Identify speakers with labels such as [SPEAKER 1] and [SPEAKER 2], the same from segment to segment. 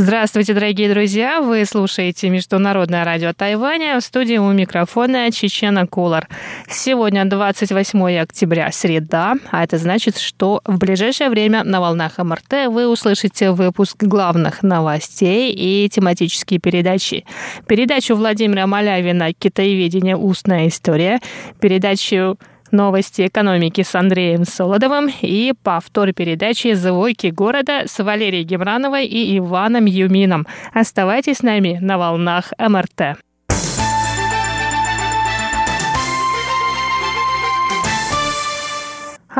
[SPEAKER 1] Здравствуйте, дорогие друзья! Вы слушаете Международное радио Тайваня. В студии у микрофона Чечена Кулар. Сегодня 28 октября, среда, а это значит, что в ближайшее время на волнах МРТ вы услышите выпуск главных новостей и тематические передачи. Передачу Владимира Малявина «Китаеведение. Устная история», передачу Новости экономики с Андреем Солодовым и повтор передачи «Звуки города» с Валерией Гемрановой и Иваном Юмином. Оставайтесь с нами на волнах МРТ.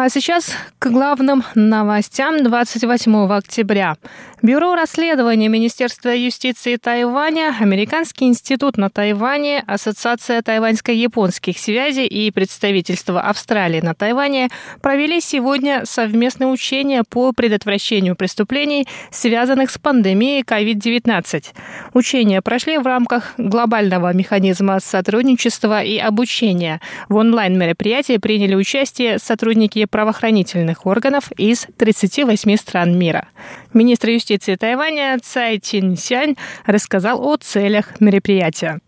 [SPEAKER 1] А сейчас к главным новостям 28 октября. Бюро расследования Министерства юстиции Тайваня, Американский институт на Тайване, Ассоциация тайваньско-японских связей и представительство Австралии на Тайване провели сегодня совместное учение по предотвращению преступлений, связанных с пандемией COVID-19. Учения прошли в рамках глобального механизма сотрудничества и обучения. В онлайн-мероприятии приняли участие сотрудники правоохранительных органов из 38 стран мира. Министр юстиции Тайваня Цай Чин-сянь рассказал о целях мероприятия.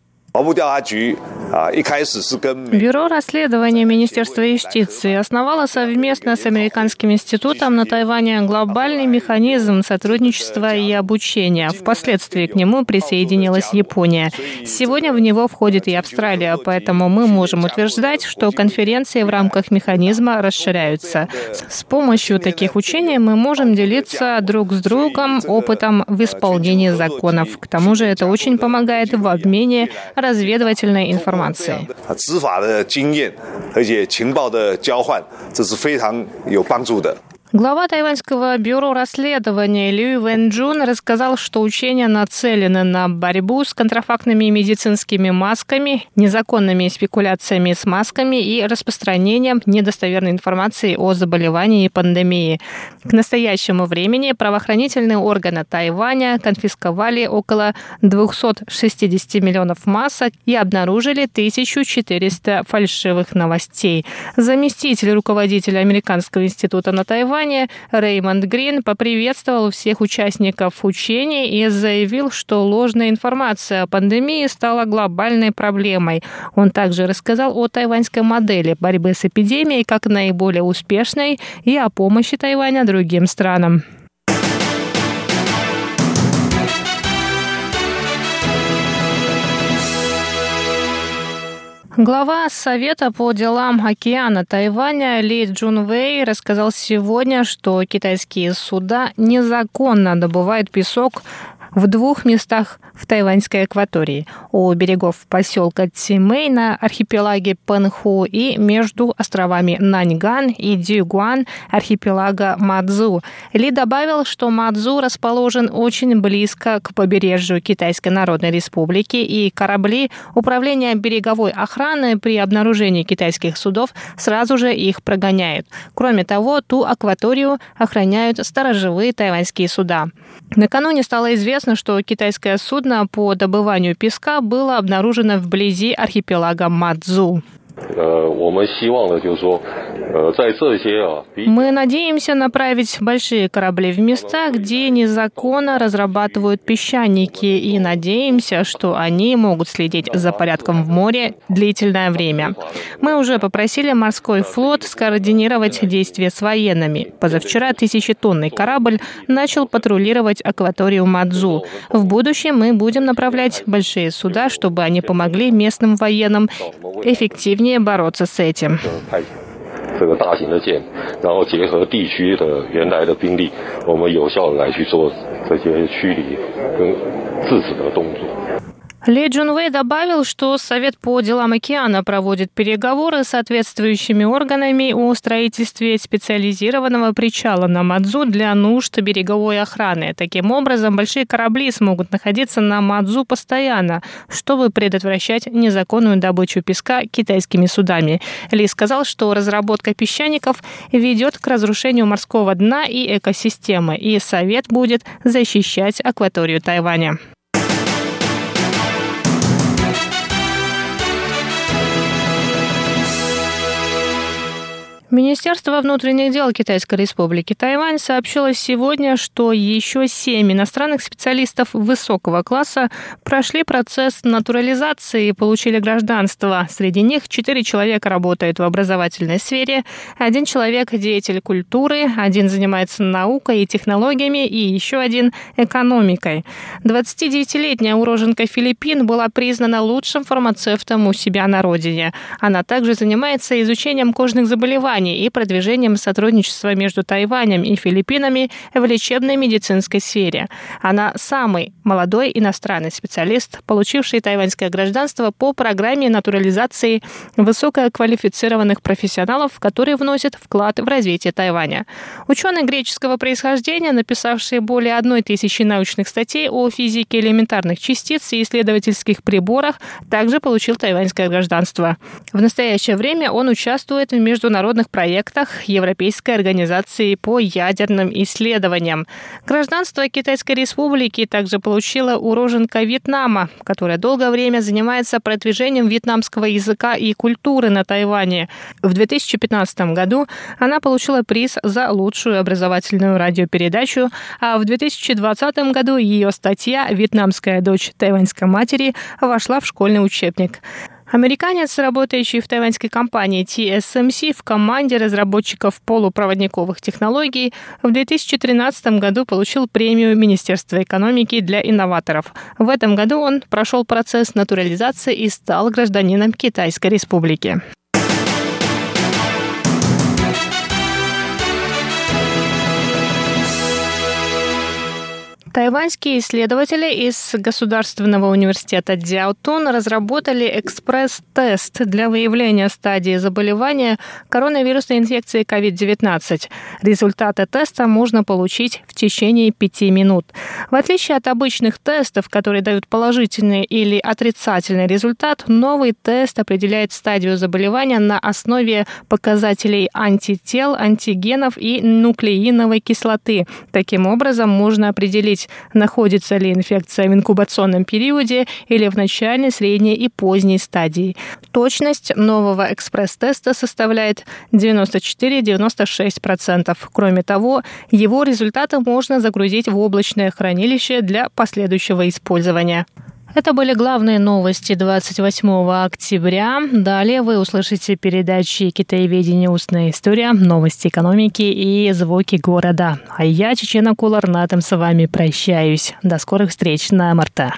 [SPEAKER 1] Бюро расследования Министерства юстиции основало совместно с Американским институтом на Тайване глобальный механизм сотрудничества и обучения. Впоследствии к нему присоединилась Япония. Сегодня в него входит и Австралия, поэтому мы можем утверждать, что конференции в рамках механизма расширяются. С помощью таких учений мы можем делиться друг с другом опытом в исполнении законов. К тому же это очень помогает в обмене разведывательной 对，
[SPEAKER 2] 啊，执法的经验，而且情报的交换，这是非常有帮助的。
[SPEAKER 1] Глава тайваньского бюро расследования Лю Вэн Джун рассказал, что учения нацелены на борьбу с контрафактными медицинскими масками, незаконными спекуляциями с масками и распространением недостоверной информации о заболевании и пандемии. К настоящему времени правоохранительные органы Тайваня конфисковали около 260 миллионов масок и обнаружили 1400 фальшивых новостей. Заместитель руководителя Американского института на Тайване образования Реймонд Грин поприветствовал всех участников учений и заявил, что ложная информация о пандемии стала глобальной проблемой. Он также рассказал о тайваньской модели борьбы с эпидемией как наиболее успешной и о помощи Тайваня другим странам. Глава Совета по делам океана Тайваня Ли Джунвей рассказал сегодня, что китайские суда незаконно добывают песок в двух местах в тайваньской акватории, у берегов поселка Цимэй на архипелаге Пэнху и между островами Наньган и Дюгуан архипелага Мадзу. Ли добавил, что Мадзу расположен очень близко к побережью Китайской Народной Республики, и корабли Управления береговой охраны при обнаружении китайских судов сразу же их прогоняют. Кроме того, ту акваторию охраняют сторожевые тайваньские суда. Накануне стало известно, что китайское судно по добыванию песка было обнаружено вблизи архипелага Мадзу. Мы надеемся направить большие корабли в места, где незаконно разрабатывают песчаники, и надеемся, что они могут следить за порядком в море длительное время. Мы уже попросили морской флот скоординировать действия с военными. Позавчера тысячетонный корабль начал патрулировать акваторию Мадзу. В будущем мы будем направлять большие суда, чтобы они помогли местным военным эффективнее бороться с этим.
[SPEAKER 3] 这个大型的舰，然后结合地区的原来的兵力，我们有效的来去做这些驱离跟制止的动作。
[SPEAKER 1] Ли Джунвей добавил, что Совет по делам океана проводит переговоры с соответствующими органами о строительстве специализированного причала на Мадзу для нужд береговой охраны. Таким образом, большие корабли смогут находиться на Мадзу постоянно, чтобы предотвращать незаконную добычу песка китайскими судами. Ли сказал, что разработка песчаников ведет к разрушению морского дна и экосистемы, и Совет будет защищать акваторию Тайваня. Министерство внутренних дел Китайской республики Тайвань сообщило сегодня, что еще семь иностранных специалистов высокого класса прошли процесс натурализации и получили гражданство. Среди них четыре человека работают в образовательной сфере, один человек – деятель культуры, один занимается наукой и технологиями и еще один – экономикой. 29-летняя уроженка Филиппин была признана лучшим фармацевтом у себя на родине. Она также занимается изучением кожных заболеваний образовании и продвижением сотрудничества между Тайванем и Филиппинами в лечебной медицинской сфере. Она самый молодой иностранный специалист, получивший тайваньское гражданство по программе натурализации высококвалифицированных профессионалов, которые вносят вклад в развитие Тайваня. Ученый греческого происхождения, написавший более одной тысячи научных статей о физике элементарных частиц и исследовательских приборах, также получил тайваньское гражданство. В настоящее время он участвует в международных проектах Европейской организации по ядерным исследованиям. Гражданство Китайской Республики также получила уроженка Вьетнама, которая долгое время занимается продвижением вьетнамского языка и культуры на Тайване. В 2015 году она получила приз за лучшую образовательную радиопередачу, а в 2020 году ее статья «Вьетнамская дочь тайваньской матери» вошла в школьный учебник. Американец, работающий в тайваньской компании TSMC в команде разработчиков полупроводниковых технологий, в 2013 году получил премию Министерства экономики для инноваторов. В этом году он прошел процесс натурализации и стал гражданином Китайской Республики. Тайваньские исследователи из Государственного университета Дзяотун разработали экспресс-тест для выявления стадии заболевания коронавирусной инфекцией COVID-19. Результаты теста можно получить в течение пяти минут. В отличие от обычных тестов, которые дают положительный или отрицательный результат, новый тест определяет стадию заболевания на основе показателей антител, антигенов и нуклеиновой кислоты. Таким образом, можно определить определить, находится ли инфекция в инкубационном периоде или в начальной, средней и поздней стадии. Точность нового экспресс-теста составляет 94-96%. Кроме того, его результаты можно загрузить в облачное хранилище для последующего использования. Это были главные новости 28 октября. Далее вы услышите передачи «Китаеведение. Устная история», «Новости экономики» и «Звуки города». А я, Чечена Кулар, на этом с вами прощаюсь. До скорых встреч на Марта.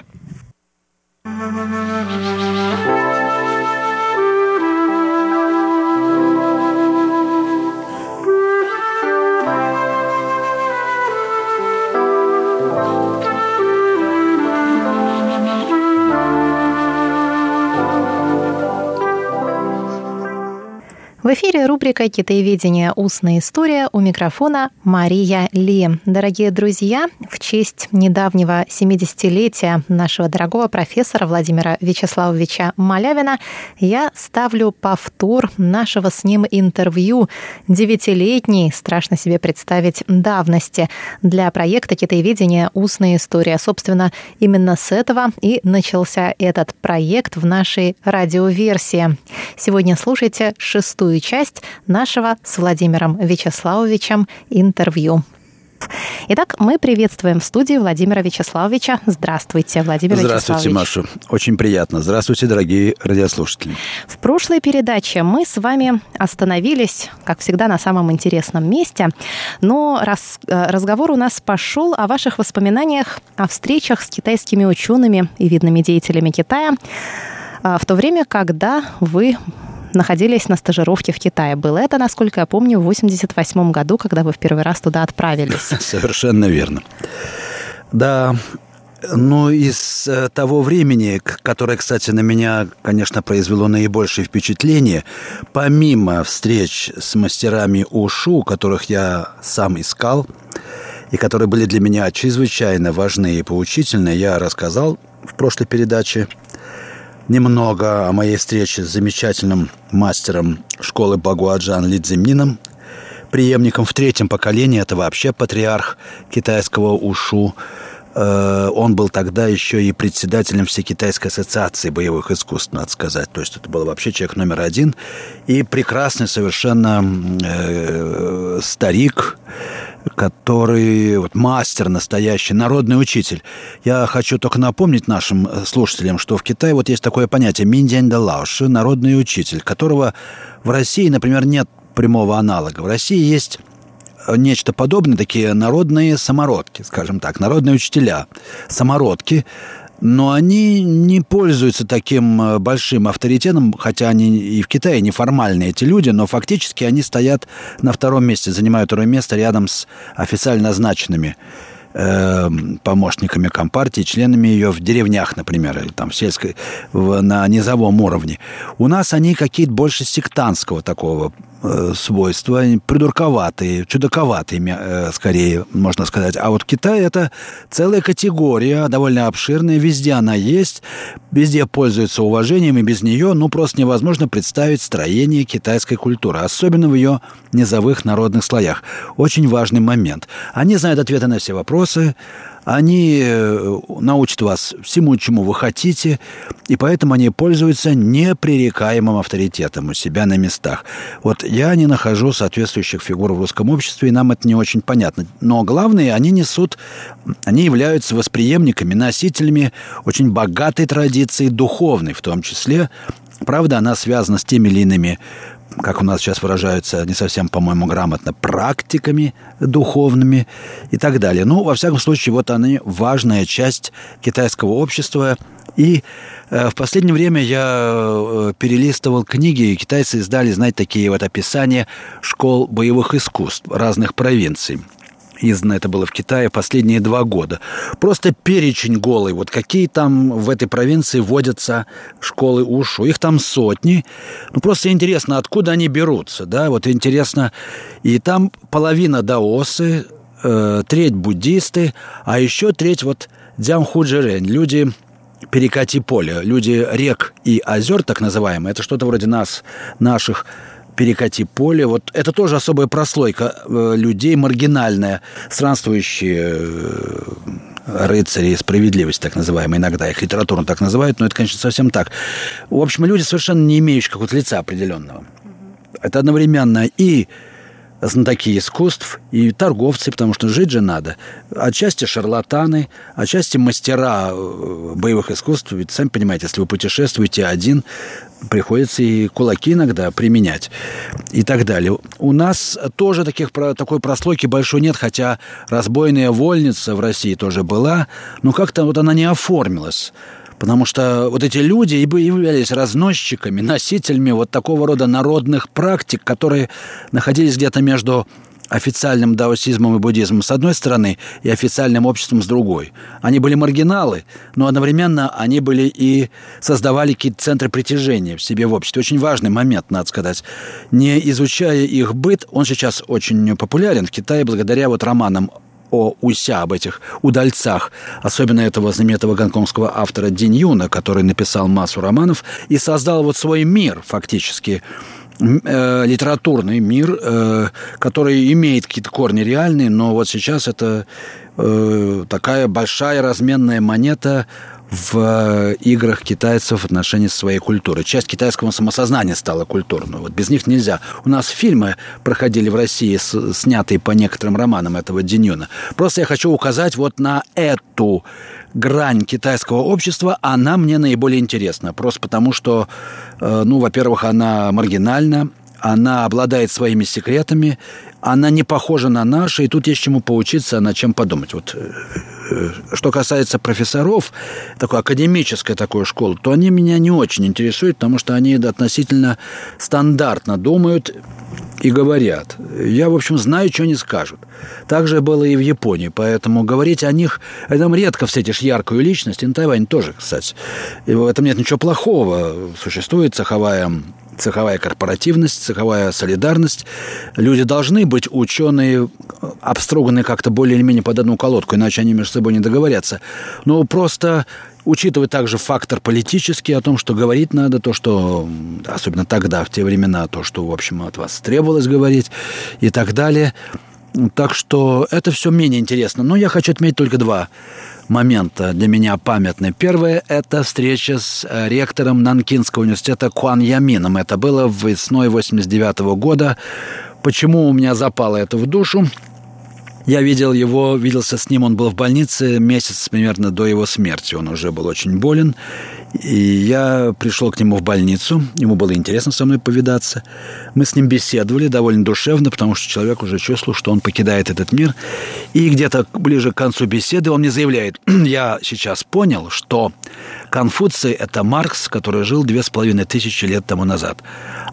[SPEAKER 4] В эфире рубрика «Китаеведение. Устная история» у микрофона Мария Ли. Дорогие друзья, в честь недавнего 70-летия нашего дорогого профессора Владимира Вячеславовича Малявина я ставлю повтор нашего с ним интервью девятилетней, страшно себе представить, давности для проекта «Китаеведение. Устная история». Собственно, именно с этого и начался этот проект в нашей радиоверсии. Сегодня слушайте шестую вторую часть нашего с Владимиром Вячеславовичем интервью. Итак, мы приветствуем в студии Владимира Вячеславовича. Здравствуйте, Владимир
[SPEAKER 5] Здравствуйте, Маша. Очень приятно. Здравствуйте, дорогие радиослушатели.
[SPEAKER 4] В прошлой передаче мы с вами остановились, как всегда, на самом интересном месте, но раз, э, разговор у нас пошел о ваших воспоминаниях о встречах с китайскими учеными и видными деятелями Китая а, в то время, когда вы находились на стажировке в Китае. Было это, насколько я помню, в 88 году, когда вы в первый раз туда отправились.
[SPEAKER 5] Совершенно верно. Да, ну, из э, того времени, которое, кстати, на меня, конечно, произвело наибольшее впечатление, помимо встреч с мастерами УШУ, которых я сам искал, и которые были для меня чрезвычайно важны и поучительны, я рассказал в прошлой передаче – немного о моей встрече с замечательным мастером школы Багуаджан Лидзимнином, преемником в третьем поколении, это вообще патриарх китайского ушу. Э, он был тогда еще и председателем Всекитайской ассоциации боевых искусств, надо сказать. То есть это был вообще человек номер один. И прекрасный совершенно э, старик, который вот, мастер настоящий, народный учитель. Я хочу только напомнить нашим э, слушателям, что в Китае вот есть такое понятие миндянь да лауши, народный учитель, которого в России, например, нет прямого аналога. В России есть нечто подобное, такие народные самородки, скажем так, народные учителя, самородки, но они не пользуются таким э, большим авторитетом, хотя они и в Китае неформальные эти люди, но фактически они стоят на втором месте, занимают второе место рядом с официально назначенными э, помощниками компартии, членами ее в деревнях, например, или там в сельской, в, на низовом уровне. У нас они какие-то больше сектантского такого Э, свойства, придурковатые, чудаковатые, э, скорее, можно сказать. А вот Китай это целая категория, довольно обширная, везде она есть, везде пользуется уважением, и без нее, ну, просто невозможно представить строение китайской культуры, особенно в ее низовых народных слоях. Очень важный момент. Они знают ответы на все вопросы, они э, научат вас всему, чему вы хотите, и поэтому они пользуются непререкаемым авторитетом у себя на местах. Вот я не нахожу соответствующих фигур в русском обществе, и нам это не очень понятно. Но главное, они несут, они являются восприемниками, носителями очень богатой традиции духовной в том числе. Правда, она связана с теми или иными как у нас сейчас выражаются, не совсем, по-моему, грамотно, практиками духовными и так далее. Ну, во всяком случае, вот они важная часть китайского общества. И э, в последнее время я э, перелистывал книги, и китайцы издали, знаете, такие вот описания школ боевых искусств разных провинций издано это было в Китае последние два года. Просто перечень голый. Вот какие там в этой провинции водятся школы ушу. Их там сотни. Ну, просто интересно, откуда они берутся, да? Вот интересно. И там половина даосы, э, треть буддисты, а еще треть вот дзямхуджирень. Люди перекати поле, люди рек и озер, так называемые. Это что-то вроде нас, наших перекати поле. Вот это тоже особая прослойка э, людей, маргинальная, странствующие э, рыцари справедливости, так называемые, иногда их литературно так называют, но это, конечно, совсем так. В общем, люди, совершенно не имеющие какого-то лица определенного. Это одновременно и знатоки искусств и торговцы, потому что жить же надо. Отчасти шарлатаны, отчасти мастера э, боевых искусств. Ведь, сами понимаете, если вы путешествуете один, приходится и кулаки иногда применять и так далее. У нас тоже таких, такой прослойки большой нет, хотя разбойная вольница в России тоже была, но как-то вот она не оформилась. Потому что вот эти люди и являлись разносчиками, носителями вот такого рода народных практик, которые находились где-то между официальным даосизмом и буддизмом с одной стороны и официальным обществом с другой. Они были маргиналы, но одновременно они были и создавали какие-то центры притяжения в себе в обществе. Очень важный момент, надо сказать. Не изучая их быт, он сейчас очень популярен в Китае благодаря вот романам о Уся, об этих удальцах, особенно этого знаменитого гонконгского автора Дин Юна, который написал массу романов и создал вот свой мир фактически э, литературный мир, э, который имеет какие-то корни реальные, но вот сейчас это э, такая большая разменная монета в э, играх китайцев в отношении своей культуры. Часть китайского самосознания стала культурной. Вот без них нельзя. У нас фильмы проходили в России, снятые по некоторым романам этого Денюна. Просто я хочу указать вот на эту грань китайского общества, она мне наиболее интересна. Просто потому, что, э, ну, во-первых, она маргинальна, она обладает своими секретами, она не похожа на наши, и тут есть чему поучиться, на чем подумать. Вот э, э, что касается профессоров, такой академической такой школы, то они меня не очень интересуют, потому что они относительно стандартно думают и говорят. Я, в общем, знаю, что они скажут. Так же было и в Японии, поэтому говорить о них, там редко встретишь яркую личность, и на Тайване тоже, кстати. И в этом нет ничего плохого. Существует цеховая цеховая корпоративность, цеховая солидарность. Люди должны быть ученые, обструганные как-то более или менее под одну колодку, иначе они между собой не договорятся. Но просто учитывать также фактор политический о том, что говорить надо, то, что, особенно тогда, в те времена, то, что, в общем, от вас требовалось говорить и так далее. Так что это все менее интересно. Но я хочу отметить только два момента для меня памятны. Первое – это встреча с э, ректором Нанкинского университета Куан Ямином. Это было весной 89 года. Почему у меня запало это в душу? Я видел его, виделся с ним, он был в больнице месяц примерно до его смерти. Он уже был очень болен. И я пришел к нему в больницу. Ему было интересно со мной повидаться. Мы с ним беседовали довольно душевно, потому что человек уже чувствовал, что он покидает этот мир. И где-то ближе к концу беседы он мне заявляет, я сейчас понял, что Конфуций – это Маркс, который жил две с половиной тысячи лет тому назад.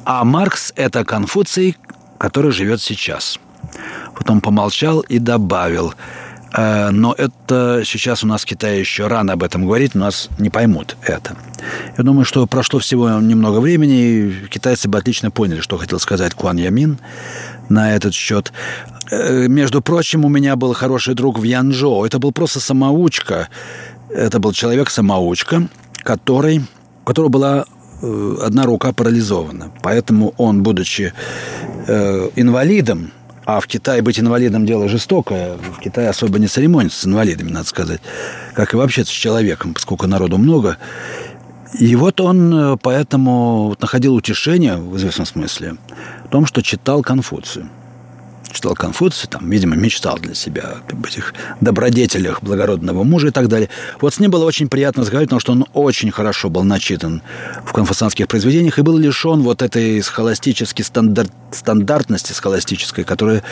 [SPEAKER 5] А Маркс – это Конфуций, который живет сейчас – Потом помолчал и добавил, «Э, но это сейчас у нас в Китае еще рано об этом говорить, у нас не поймут это. Я думаю, что прошло всего немного времени, и китайцы бы отлично поняли, что хотел сказать Куан Ямин на этот счет. Э, между прочим, у меня был хороший друг в Янчжоу. Это был просто самоучка. Это был человек-самоучка, который, у которого была одна рука парализована. Поэтому он, будучи инвалидом, а в Китае быть инвалидом дело жестокое. В Китае особо не церемонится с инвалидами, надо сказать. Как и вообще с человеком, поскольку народу много. И вот он э, поэтому находил утешение, в известном смысле, в том, что читал Конфуцию читал Конфуция, там, видимо, мечтал для себя об этих добродетелях благородного мужа и так далее. Вот с ним было очень приятно разговаривать, потому что он очень хорошо был начитан в конфуцианских произведениях и был лишен вот этой схоластической стандарт, стандартности схоластической, которая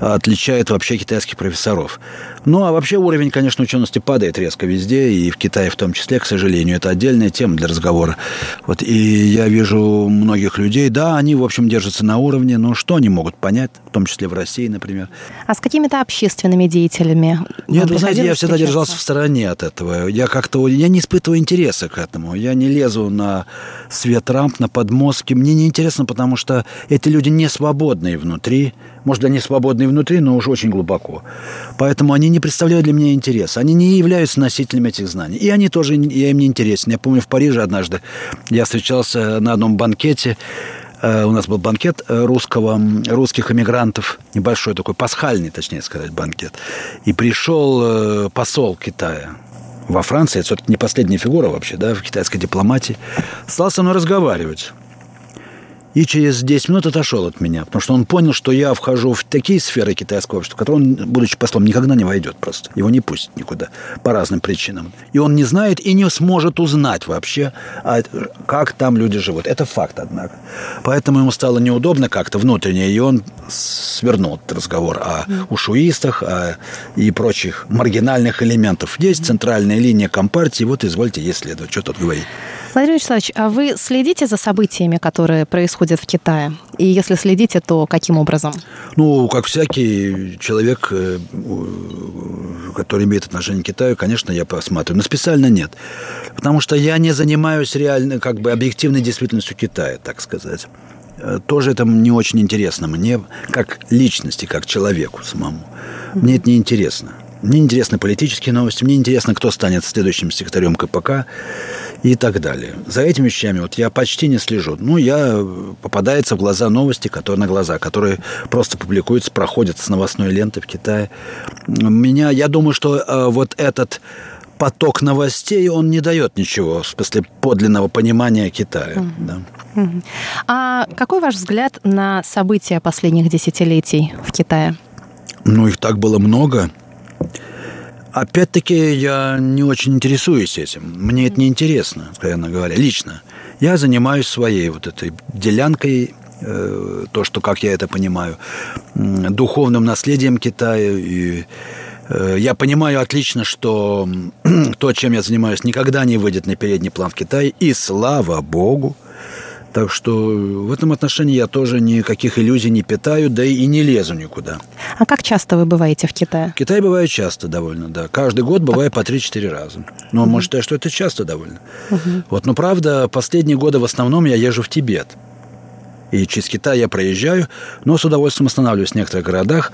[SPEAKER 5] отличает вообще китайских профессоров. Ну, а вообще уровень, конечно, учености падает резко везде, и в Китае в том числе, к сожалению. Это отдельная тема для разговора. Вот, и я вижу многих людей, да, они, в общем, держатся на уровне, но что они могут понять, в том числе в России, например.
[SPEAKER 4] А с какими-то общественными деятелями?
[SPEAKER 5] Нет, вы знаете, я всегда держался в стороне от этого. Я как-то, я не испытываю интереса к этому. Я не лезу на свет рамп, на подмостки. Мне не интересно, потому что эти люди не свободные внутри. Может, они свободные внутри, но уж очень глубоко. Поэтому они не представляют для меня интерес. Они не являются носителями этих знаний. И они тоже, я им не интересен. Я помню, в Париже однажды я встречался на одном банкете, Э, у нас был банкет э, русского, русских эмигрантов, небольшой такой, пасхальный, точнее сказать, банкет. И пришел э, посол Китая во Франции, это все-таки не последняя фигура вообще, да, в китайской дипломатии, стал со мной разговаривать и через 10 минут отошел от меня, потому что он понял, что я вхожу в такие сферы китайского общества, в которые он, будучи послом, никогда не войдет просто. Его не пустят никуда по разным причинам. И он не знает и не сможет узнать вообще, а как там люди живут. Это факт, однако. Поэтому ему стало неудобно как-то внутренне, и он свернул этот разговор о ушуистах о, и прочих маргинальных элементах. Есть центральная линия Компартии, вот извольте исследовать, что тут говорить.
[SPEAKER 4] Владимир Вячеславович, а вы следите за событиями, которые происходят в Китае? И если следите, то каким образом?
[SPEAKER 5] Ну, как всякий человек, э, который имеет отношение к Китаю, конечно, я посмотрю. Но специально нет. Потому что я не занимаюсь реально, как бы, объективной действительностью Китая, так сказать. Э, тоже это не очень интересно мне, как личности, как человеку самому. Мне это не интересно. Мне интересны политические новости, мне интересно, кто станет следующим секретарем КПК и так далее. За этими вещами вот я почти не слежу. Ну, я попадается в глаза новости, которые на глаза, которые просто публикуются, проходят с новостной ленты в Китае. Меня, я думаю, что э, вот этот поток новостей, он не дает ничего в смысле подлинного понимания Китая. Mm-hmm. Да.
[SPEAKER 4] Mm-hmm. А какой ваш взгляд на события последних десятилетий в Китае?
[SPEAKER 5] Ну, их так было много. Опять-таки, я не очень интересуюсь этим. Мне это не интересно, откровенно говоря, лично. Я занимаюсь своей вот этой делянкой, э, то, что, как я это понимаю, духовным наследием Китая. И э, я понимаю отлично, что то, чем я занимаюсь, никогда не выйдет на передний план в Китае. И слава Богу, так что в этом отношении я тоже никаких иллюзий не питаю, да и не лезу никуда.
[SPEAKER 4] А как часто вы бываете в Китае?
[SPEAKER 5] В Китае бывает часто довольно, да. Каждый год бывает по 3-4 раза. Но угу. может, что это часто довольно. Угу. Вот, но правда, последние годы в основном я езжу в Тибет. И через Китай я проезжаю, но с удовольствием останавливаюсь в некоторых городах.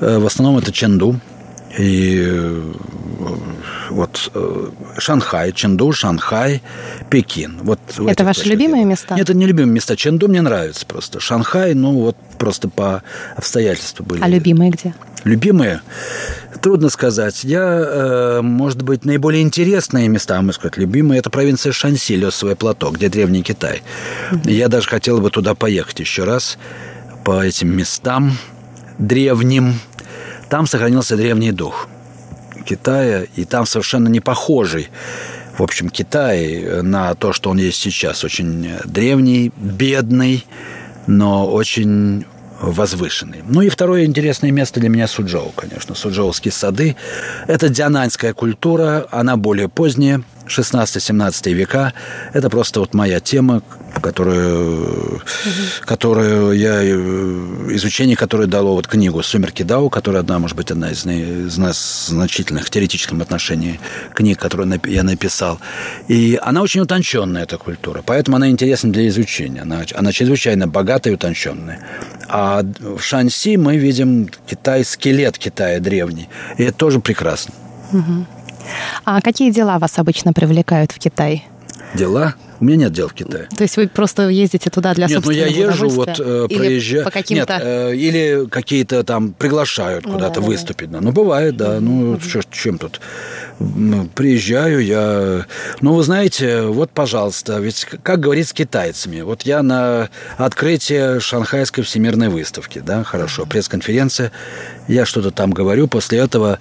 [SPEAKER 5] Э, в основном это Ченду, И э, вот э, Шанхай, Ченду, Шанхай, Пекин. Вот
[SPEAKER 4] это ваши любимые места?
[SPEAKER 5] Нет, это не любимые места. Ченду мне нравится просто. Шанхай, ну вот просто по обстоятельствам были.
[SPEAKER 4] А любимые где?
[SPEAKER 5] Любимые? Трудно сказать. Я, э, может быть, наиболее интересные места, можно сказать, любимые, это провинция Шанси, Лесовое плато, где Древний Китай. Mm-hmm. Я даже хотел бы туда поехать еще раз по этим местам древним. Там сохранился древний дух Китая, и там совершенно не похожий в общем, Китай на то, что он есть сейчас. Очень древний, бедный, но очень возвышенный. Ну и второе интересное место для меня Суджоу, конечно. Суджоуские сады. Это дзянаньская культура, она более поздняя, 16-17 века. Это просто вот моя тема, которую, угу. которую я э, изучение, которое дало вот книгу «Сумерки Дау», которая одна, может быть, одна из, из нас значительных в теоретическом отношении книг, которую я написал. И она очень утонченная, эта культура, поэтому она интересна для изучения. Она, она чрезвычайно богатая и утонченная. А в Шанси мы видим Китай, скелет Китая древний. И это тоже прекрасно.
[SPEAKER 4] Угу. А какие дела вас обычно привлекают в Китай?
[SPEAKER 5] Дела? У меня нет дел в Китае.
[SPEAKER 4] То есть вы просто ездите туда для
[SPEAKER 5] Нет, ну я езжу, вот э, проезжаю. По каким-то... Нет, э, или какие-то там приглашают ну, куда-то да, выступить. Да. Ну, бывает, да. Ну, mm-hmm. что, чем тут? Приезжаю я... Ну, вы знаете, вот, пожалуйста, ведь как говорить с китайцами? Вот я на открытии Шанхайской всемирной выставки, да, хорошо, пресс-конференция, я что-то там говорю, после этого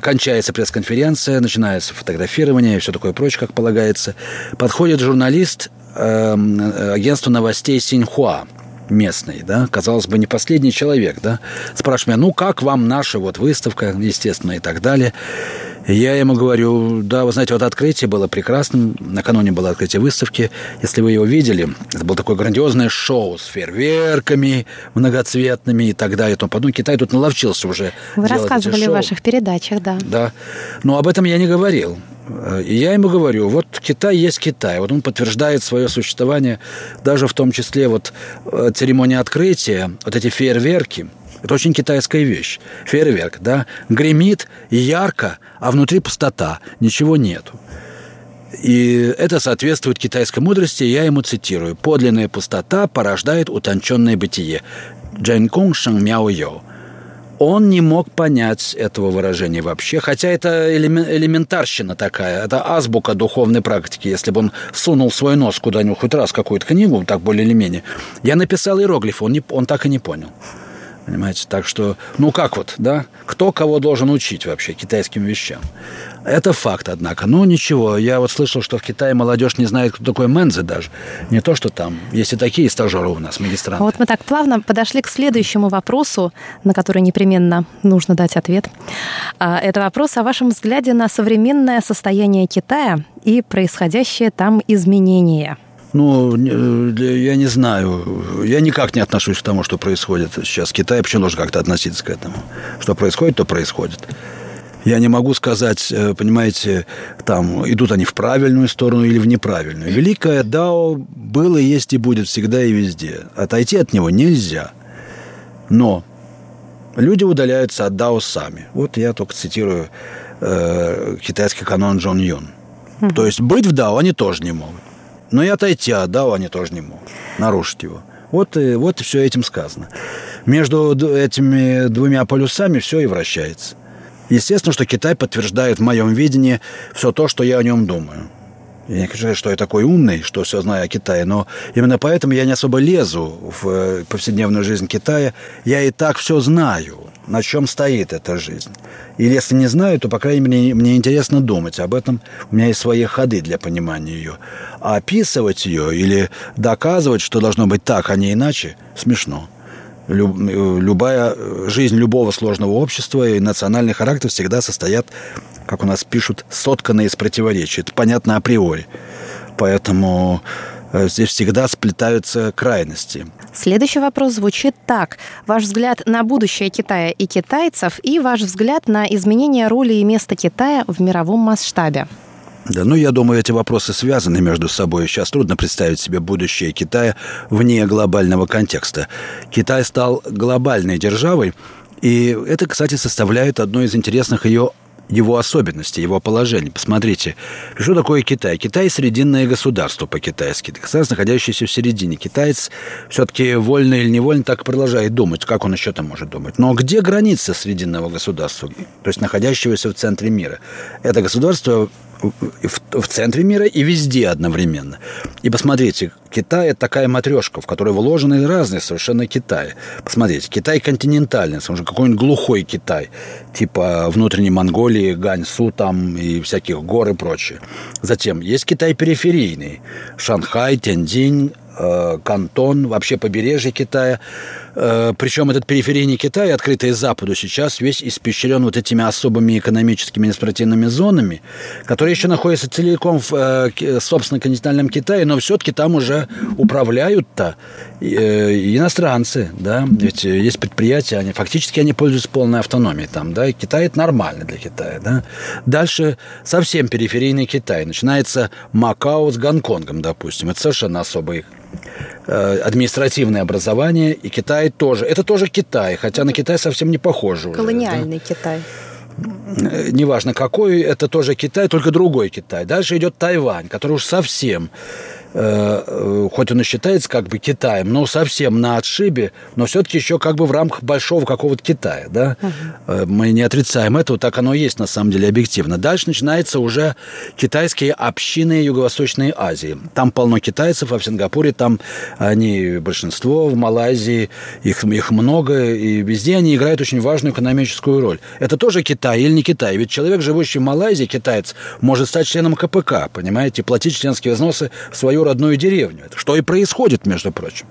[SPEAKER 5] кончается пресс-конференция, начинается фотографирование и все такое прочее, как полагается. Подходит журналист э, агентства новостей Синьхуа, местный, да, казалось бы, не последний человек, да, спрашивает меня, ну, как вам наша вот выставка, естественно, и так далее. Я ему говорю, да, вы знаете, вот открытие было прекрасным. Накануне было открытие выставки. Если вы его видели, это было такое грандиозное шоу с фейерверками многоцветными и так далее. И тому подобное. Китай тут наловчился уже
[SPEAKER 4] Вы рассказывали в ваших передачах, да.
[SPEAKER 5] Да. Но об этом я не говорил. И я ему говорю, вот Китай есть Китай. Вот он подтверждает свое существование даже в том числе вот э, церемония открытия, вот эти фейерверки – это очень китайская вещь. Фейерверк, да? Гремит ярко, а внутри пустота. Ничего нету. И это соответствует китайской мудрости, я ему цитирую. «Подлинная пустота порождает утонченное бытие». Джэнкунг Шэн Мяо Йо. Он не мог понять этого выражения вообще, хотя это элементарщина такая, это азбука духовной практики. Если бы он сунул свой нос куда-нибудь хоть раз какую-то книгу, так более или менее. Я написал иероглиф, он, не, он так и не понял. Понимаете, так что, ну как вот, да, кто кого должен учить вообще китайским вещам? Это факт, однако. Ну, ничего, я вот слышал, что в Китае молодежь не знает, кто такой Мэнзе даже. Не то, что там. Есть и такие стажеры у нас, магистранты.
[SPEAKER 4] Вот мы так плавно подошли к следующему вопросу, на который непременно нужно дать ответ. А, это вопрос о вашем взгляде на современное состояние Китая и происходящее там изменения –
[SPEAKER 5] ну, я не знаю. Я никак не отношусь к тому, что происходит сейчас в Китае. Почему нужно как-то относиться к этому? Что происходит, то происходит. Я не могу сказать, э, понимаете, там, идут они в правильную сторону или в неправильную. Великое Дао было, есть и будет всегда и везде. Отойти от него нельзя. Но люди удаляются от Дао сами. Вот я только цитирую э, китайский канон Джон Юн. То есть быть в Дао они тоже не могут. Но и отойти от ДАО они тоже не могут, нарушить его. Вот и, вот все этим сказано. Между этими двумя полюсами все и вращается. Естественно, что Китай подтверждает в моем видении все то, что я о нем думаю. Я не хочу что я такой умный, что все знаю о Китае, но именно поэтому я не особо лезу в э, повседневную жизнь Китая. Я и так все знаю на чем стоит эта жизнь. Или если не знаю, то, по крайней мере, мне интересно думать об этом. У меня есть свои ходы для понимания ее. А описывать ее или доказывать, что должно быть так, а не иначе, смешно. Любая жизнь любого сложного общества и национальный характер всегда состоят, как у нас пишут, сотканные из противоречий. Это понятно априори. Поэтому Э, здесь всегда сплетаются крайности.
[SPEAKER 4] Следующий вопрос звучит так. Ваш взгляд на будущее Китая и китайцев и ваш взгляд на изменение роли и места Китая в мировом масштабе.
[SPEAKER 5] Да, ну, я думаю, эти вопросы связаны между собой. Сейчас трудно представить себе будущее Китая вне глобального контекста. Китай стал глобальной державой, И это, кстати, составляет одно из интересных ее его особенности, его положение. Посмотрите, что такое Китай? Китай – срединное государство по-китайски. Государство, находящееся в середине. Китаец все-таки вольно или невольно так продолжает думать. Как он еще там может думать? Но где граница срединного государства, то есть находящегося в центре мира? Это государство в, в центре мира и везде одновременно. И посмотрите, Китай – это такая матрешка, в которой вложены разные совершенно Китаи. Посмотрите, Китай континентальный, уже какой-нибудь глухой Китай, типа внутренней Монголии, Ганьсу там и всяких гор и прочее. Затем есть Китай периферийный, Шанхай, Тяньцзинь, Кантон, вообще побережье Китая – Э, Причем этот периферийный Китай, открытый Западу сейчас, весь испещрен вот этими особыми экономическими административными зонами, которые еще находятся целиком в, э, собственно, континентальном Китае, но все-таки там уже управляют-то э, иностранцы, да, ведь есть предприятия, они фактически они пользуются полной автономией там, да, и Китай это нормально для Китая, да. Дальше совсем периферийный Китай, начинается Макао с Гонконгом, допустим, это совершенно особый Э, административное образование, и Китай тоже. Это тоже Китай, хотя на Китай совсем не похоже.
[SPEAKER 4] Колониальный да? Китай.
[SPEAKER 5] Э, неважно какой, это тоже Китай, только другой Китай. Дальше идет Тайвань, который уж совсем Э, э, хоть он и считается как бы Китаем, но совсем на отшибе, но все-таки еще как бы в рамках большого какого-то Китая, да. Угу. Мы не отрицаем этого, так оно и есть на самом деле объективно. Дальше начинается уже китайские общины Юго-Восточной Азии. Там полно китайцев, а в Сингапуре там они большинство, в Малайзии их, их много, и везде они играют очень важную экономическую роль. Это тоже Китай или не Китай? Ведь человек, живущий в Малайзии, китаец, может стать членом КПК, понимаете, платить членские взносы в свою родную деревню. Что и происходит, между прочим.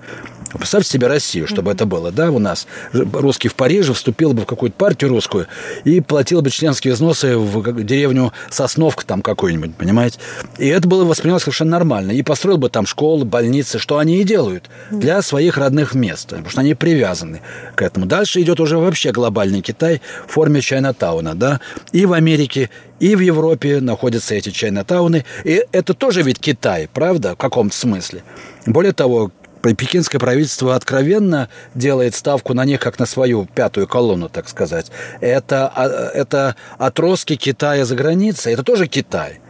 [SPEAKER 5] Представьте себе Россию, чтобы это было, да, у нас. Русский в Париже вступил бы в какую-то партию русскую и платил бы членские взносы в деревню Сосновка там какой-нибудь, понимаете? И это было воспринималось совершенно нормально. И построил бы там школы, больницы, что они и делают для своих родных мест, потому что они привязаны к этому. Дальше идет уже вообще глобальный Китай в форме Чайна-тауна, да, и в Америке, и в Европе находятся эти Чайна-тауны. И это тоже ведь Китай, правда, в каком-то смысле. Более того, пекинское правительство откровенно делает ставку на них как на свою пятую колонну, так сказать. Это, а, это отростки Китая за границей, это тоже Китай.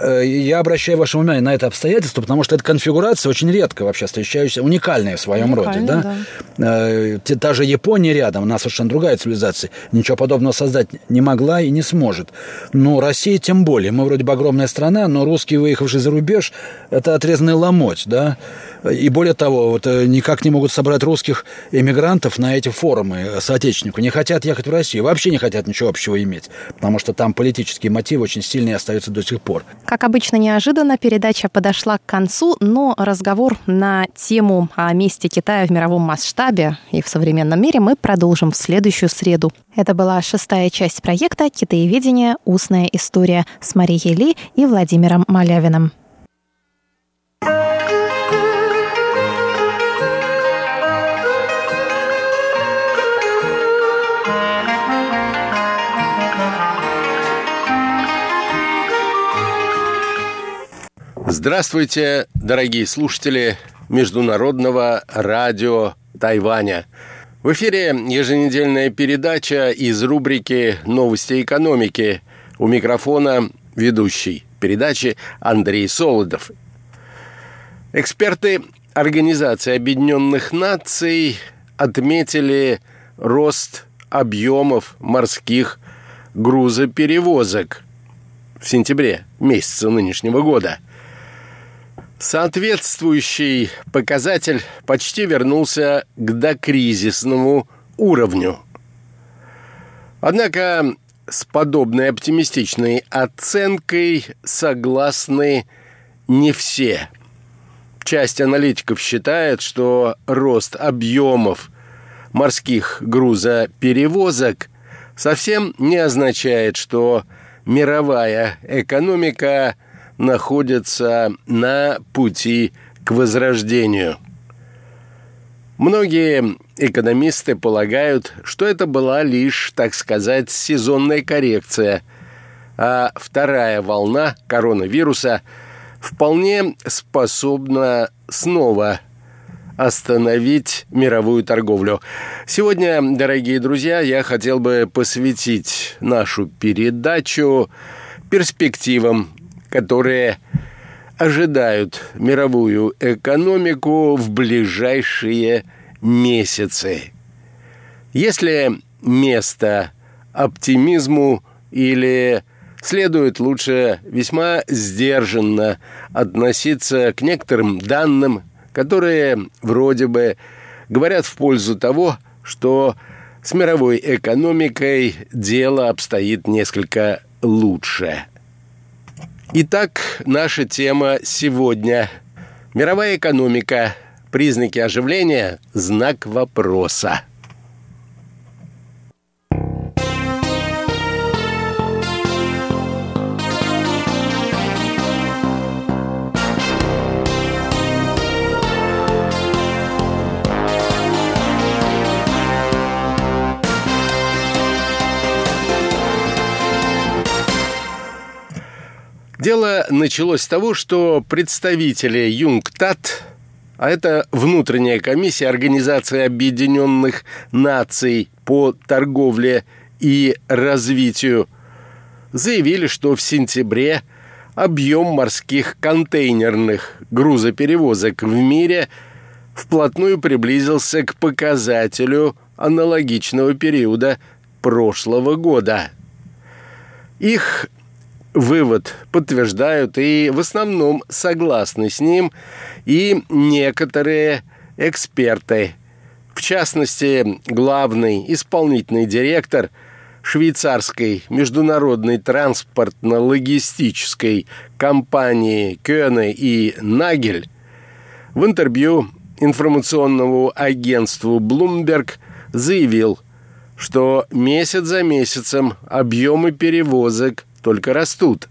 [SPEAKER 5] Э, я обращаю ваше внимание на это обстоятельство, потому что эта конфигурация очень редко вообще встречающаяся, уникальная в своем роде. Да? Да. Та же Япония рядом, она совершенно другая цивилизация, ничего подобного создать не могла и не сможет. Но Россия тем более. Мы вроде бы огромная страна, но русские, выехавшие за рубеж, это отрезанный ломоть. Да? И более того, вот э, никак не могут собрать русских эмигрантов на эти форумы э, соотечественников. Не хотят ехать в Россию, вообще не хотят ничего общего иметь, потому что там политические мотивы очень сильные остаются до сих пор.
[SPEAKER 4] Как обычно, неожиданно передача подошла к концу, но разговор на тему о месте Китая в мировом масштабе и в современном мире мы продолжим в следующую среду. Это была шестая часть проекта «Китаеведение. Устная история» с Марией Ли и Владимиром Малявиным.
[SPEAKER 6] Здравствуйте, дорогие слушатели Международного радио Тайваня. В эфире еженедельная передача из рубрики «Новости экономики». У микрофона ведущий передачи Андрей Солодов. Эксперты Организации Объединенных Наций отметили рост объемов морских грузоперевозок в сентябре месяца нынешнего года – Соответствующий показатель почти вернулся к докризисному уровню. Однако с подобной оптимистичной оценкой согласны не все. Часть аналитиков считает, что рост объемов морских грузоперевозок совсем не означает, что мировая экономика – находятся на пути к возрождению. Многие экономисты полагают, что это была лишь, так сказать, сезонная коррекция, а вторая волна коронавируса вполне способна снова остановить мировую торговлю. Сегодня, дорогие друзья, я хотел бы посвятить нашу передачу перспективам, которые ожидают мировую экономику в ближайшие месяцы. Если место оптимизму или следует лучше весьма сдержанно относиться к некоторым данным, которые вроде бы говорят в пользу того, что с мировой экономикой дело обстоит несколько лучше. Итак, наша тема сегодня. Мировая экономика. Признаки оживления. Знак вопроса. Дело началось с того, что представители ЮНГТАТ, а это внутренняя комиссия Организации Объединенных Наций по торговле и развитию, заявили, что в сентябре объем морских контейнерных грузоперевозок в мире вплотную приблизился к показателю аналогичного периода прошлого года. Их вывод подтверждают и в основном согласны с ним и некоторые эксперты. В частности, главный исполнительный директор швейцарской международной транспортно-логистической компании Кёне и Нагель в интервью информационному агентству Bloomberg заявил, что месяц за месяцем объемы перевозок только растут.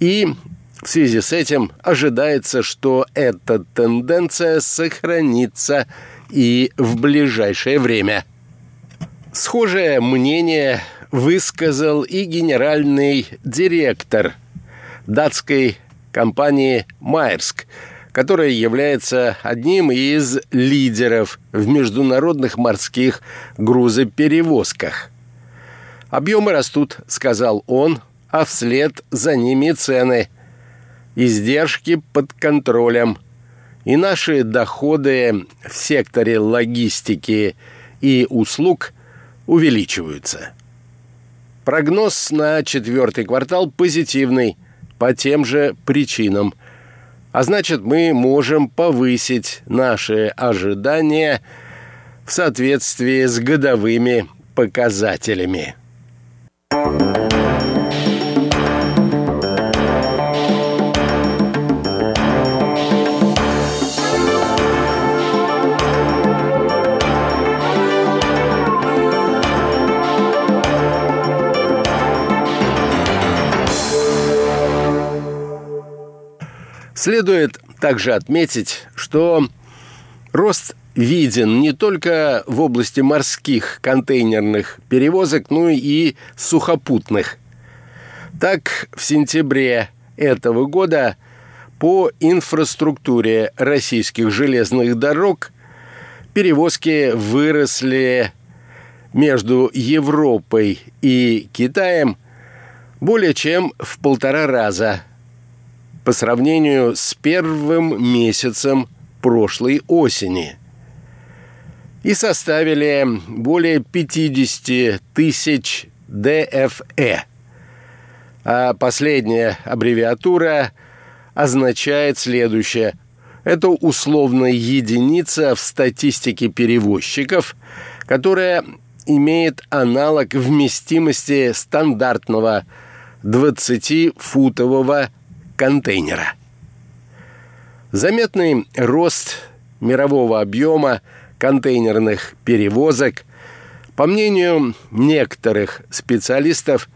[SPEAKER 6] И в связи с этим ожидается, что эта тенденция сохранится и в ближайшее время. Схожее мнение высказал и генеральный директор датской компании «Майерск», которая является одним из лидеров в международных морских грузоперевозках. Объемы растут, сказал он, а вслед за ними цены. Издержки под контролем. И наши доходы в секторе логистики и услуг увеличиваются. Прогноз на четвертый квартал позитивный по тем же причинам. А значит, мы можем повысить наши ожидания в соответствии с годовыми показателями. Следует также отметить, что рост виден не только в области морских контейнерных перевозок, но и сухопутных. Так, в сентябре этого года по инфраструктуре российских железных дорог перевозки выросли между Европой и Китаем более чем в полтора раза по сравнению с первым месяцем прошлой осени – и составили более 50 тысяч ДФЭ. А последняя аббревиатура означает следующее. Это условная единица в статистике перевозчиков, которая имеет аналог вместимости стандартного 20-футового контейнера. Заметный рост мирового объема – контейнерных перевозок, по мнению некоторых специалистов,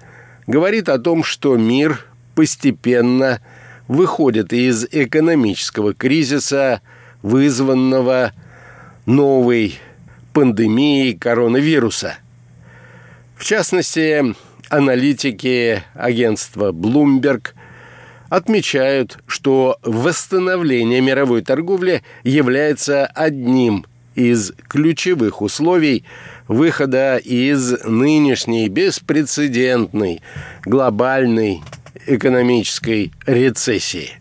[SPEAKER 6] говорит о том, что мир постепенно выходит из экономического кризиса, вызванного новой пандемией коронавируса. В частности, аналитики агентства Bloomberg отмечают, что восстановление мировой торговли является одним из ключевых условий выхода из нынешней беспрецедентной глобальной экономической рецессии.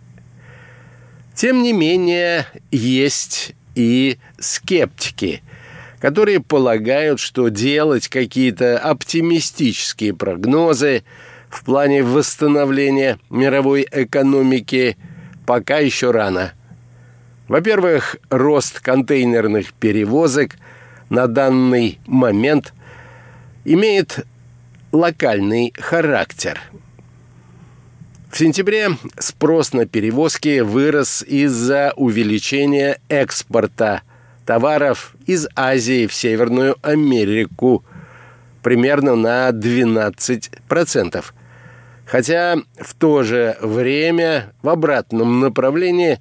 [SPEAKER 6] Тем не менее, есть и скептики, которые полагают, что делать какие-то оптимистические прогнозы в плане восстановления мировой экономики пока еще рано. Во-первых, рост контейнерных перевозок на данный момент имеет локальный характер. В сентябре спрос на перевозки вырос из-за увеличения экспорта товаров из Азии в Северную Америку примерно на 12%. Хотя в то же время в обратном направлении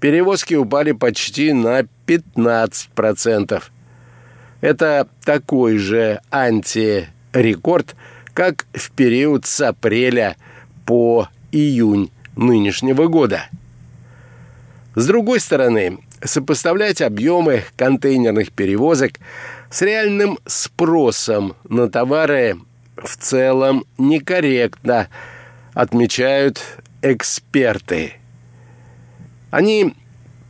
[SPEAKER 6] перевозки упали почти на 15%. Это такой же антирекорд, как в период с апреля по июнь нынешнего года. С другой стороны, сопоставлять объемы контейнерных перевозок с реальным спросом на товары в целом некорректно, отмечают эксперты. Они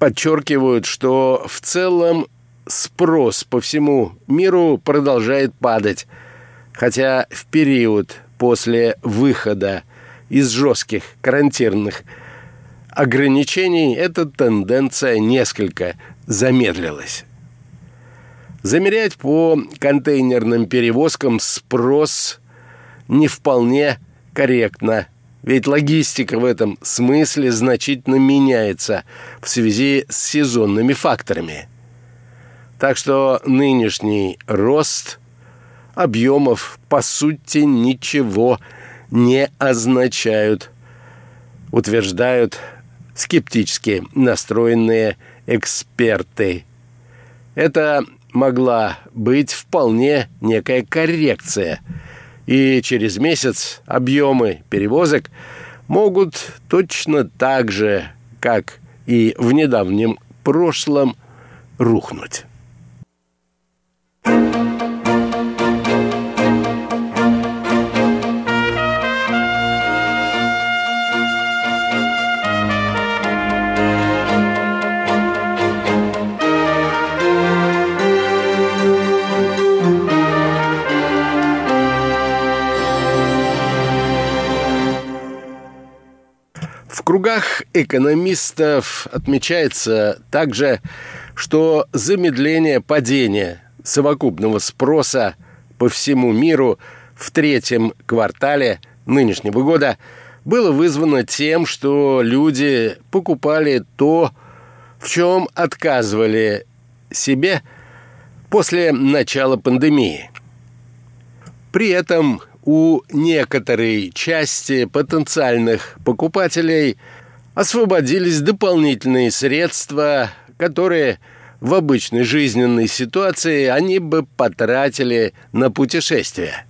[SPEAKER 6] подчеркивают, что в целом спрос по всему миру продолжает падать, хотя в период после выхода из жестких карантинных ограничений эта тенденция несколько замедлилась. Замерять по контейнерным перевозкам спрос не вполне корректно, ведь логистика в этом смысле значительно меняется в связи с сезонными факторами. Так что нынешний рост объемов по сути ничего не означают, утверждают скептически настроенные эксперты. Это могла быть вполне некая коррекция. И через месяц объемы перевозок могут точно так же, как и в недавнем прошлом, рухнуть. Кругах экономистов отмечается также, что замедление падения совокупного спроса по всему миру в третьем квартале нынешнего года было вызвано тем, что люди покупали то, в чем отказывали себе после начала пандемии. При этом у некоторой части потенциальных покупателей освободились дополнительные средства, которые в обычной жизненной ситуации они бы потратили на путешествия.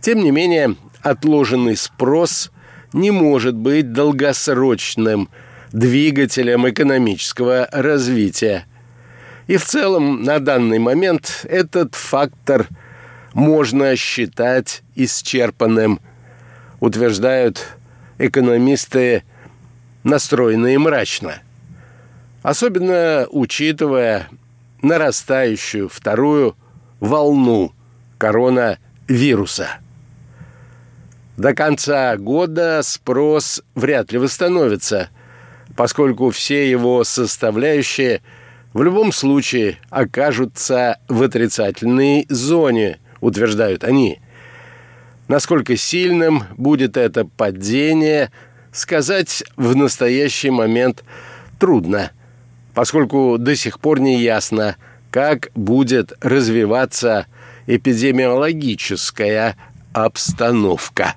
[SPEAKER 6] Тем не менее, отложенный спрос не может быть долгосрочным двигателем экономического развития. И в целом на данный момент этот фактор – можно считать исчерпанным, утверждают экономисты, настроенные мрачно. Особенно учитывая нарастающую вторую волну коронавируса. До конца года спрос вряд ли восстановится, поскольку все его составляющие в любом случае окажутся в отрицательной зоне – утверждают они. Насколько сильным будет это падение, сказать в настоящий момент трудно, поскольку до сих пор не ясно, как будет развиваться эпидемиологическая обстановка.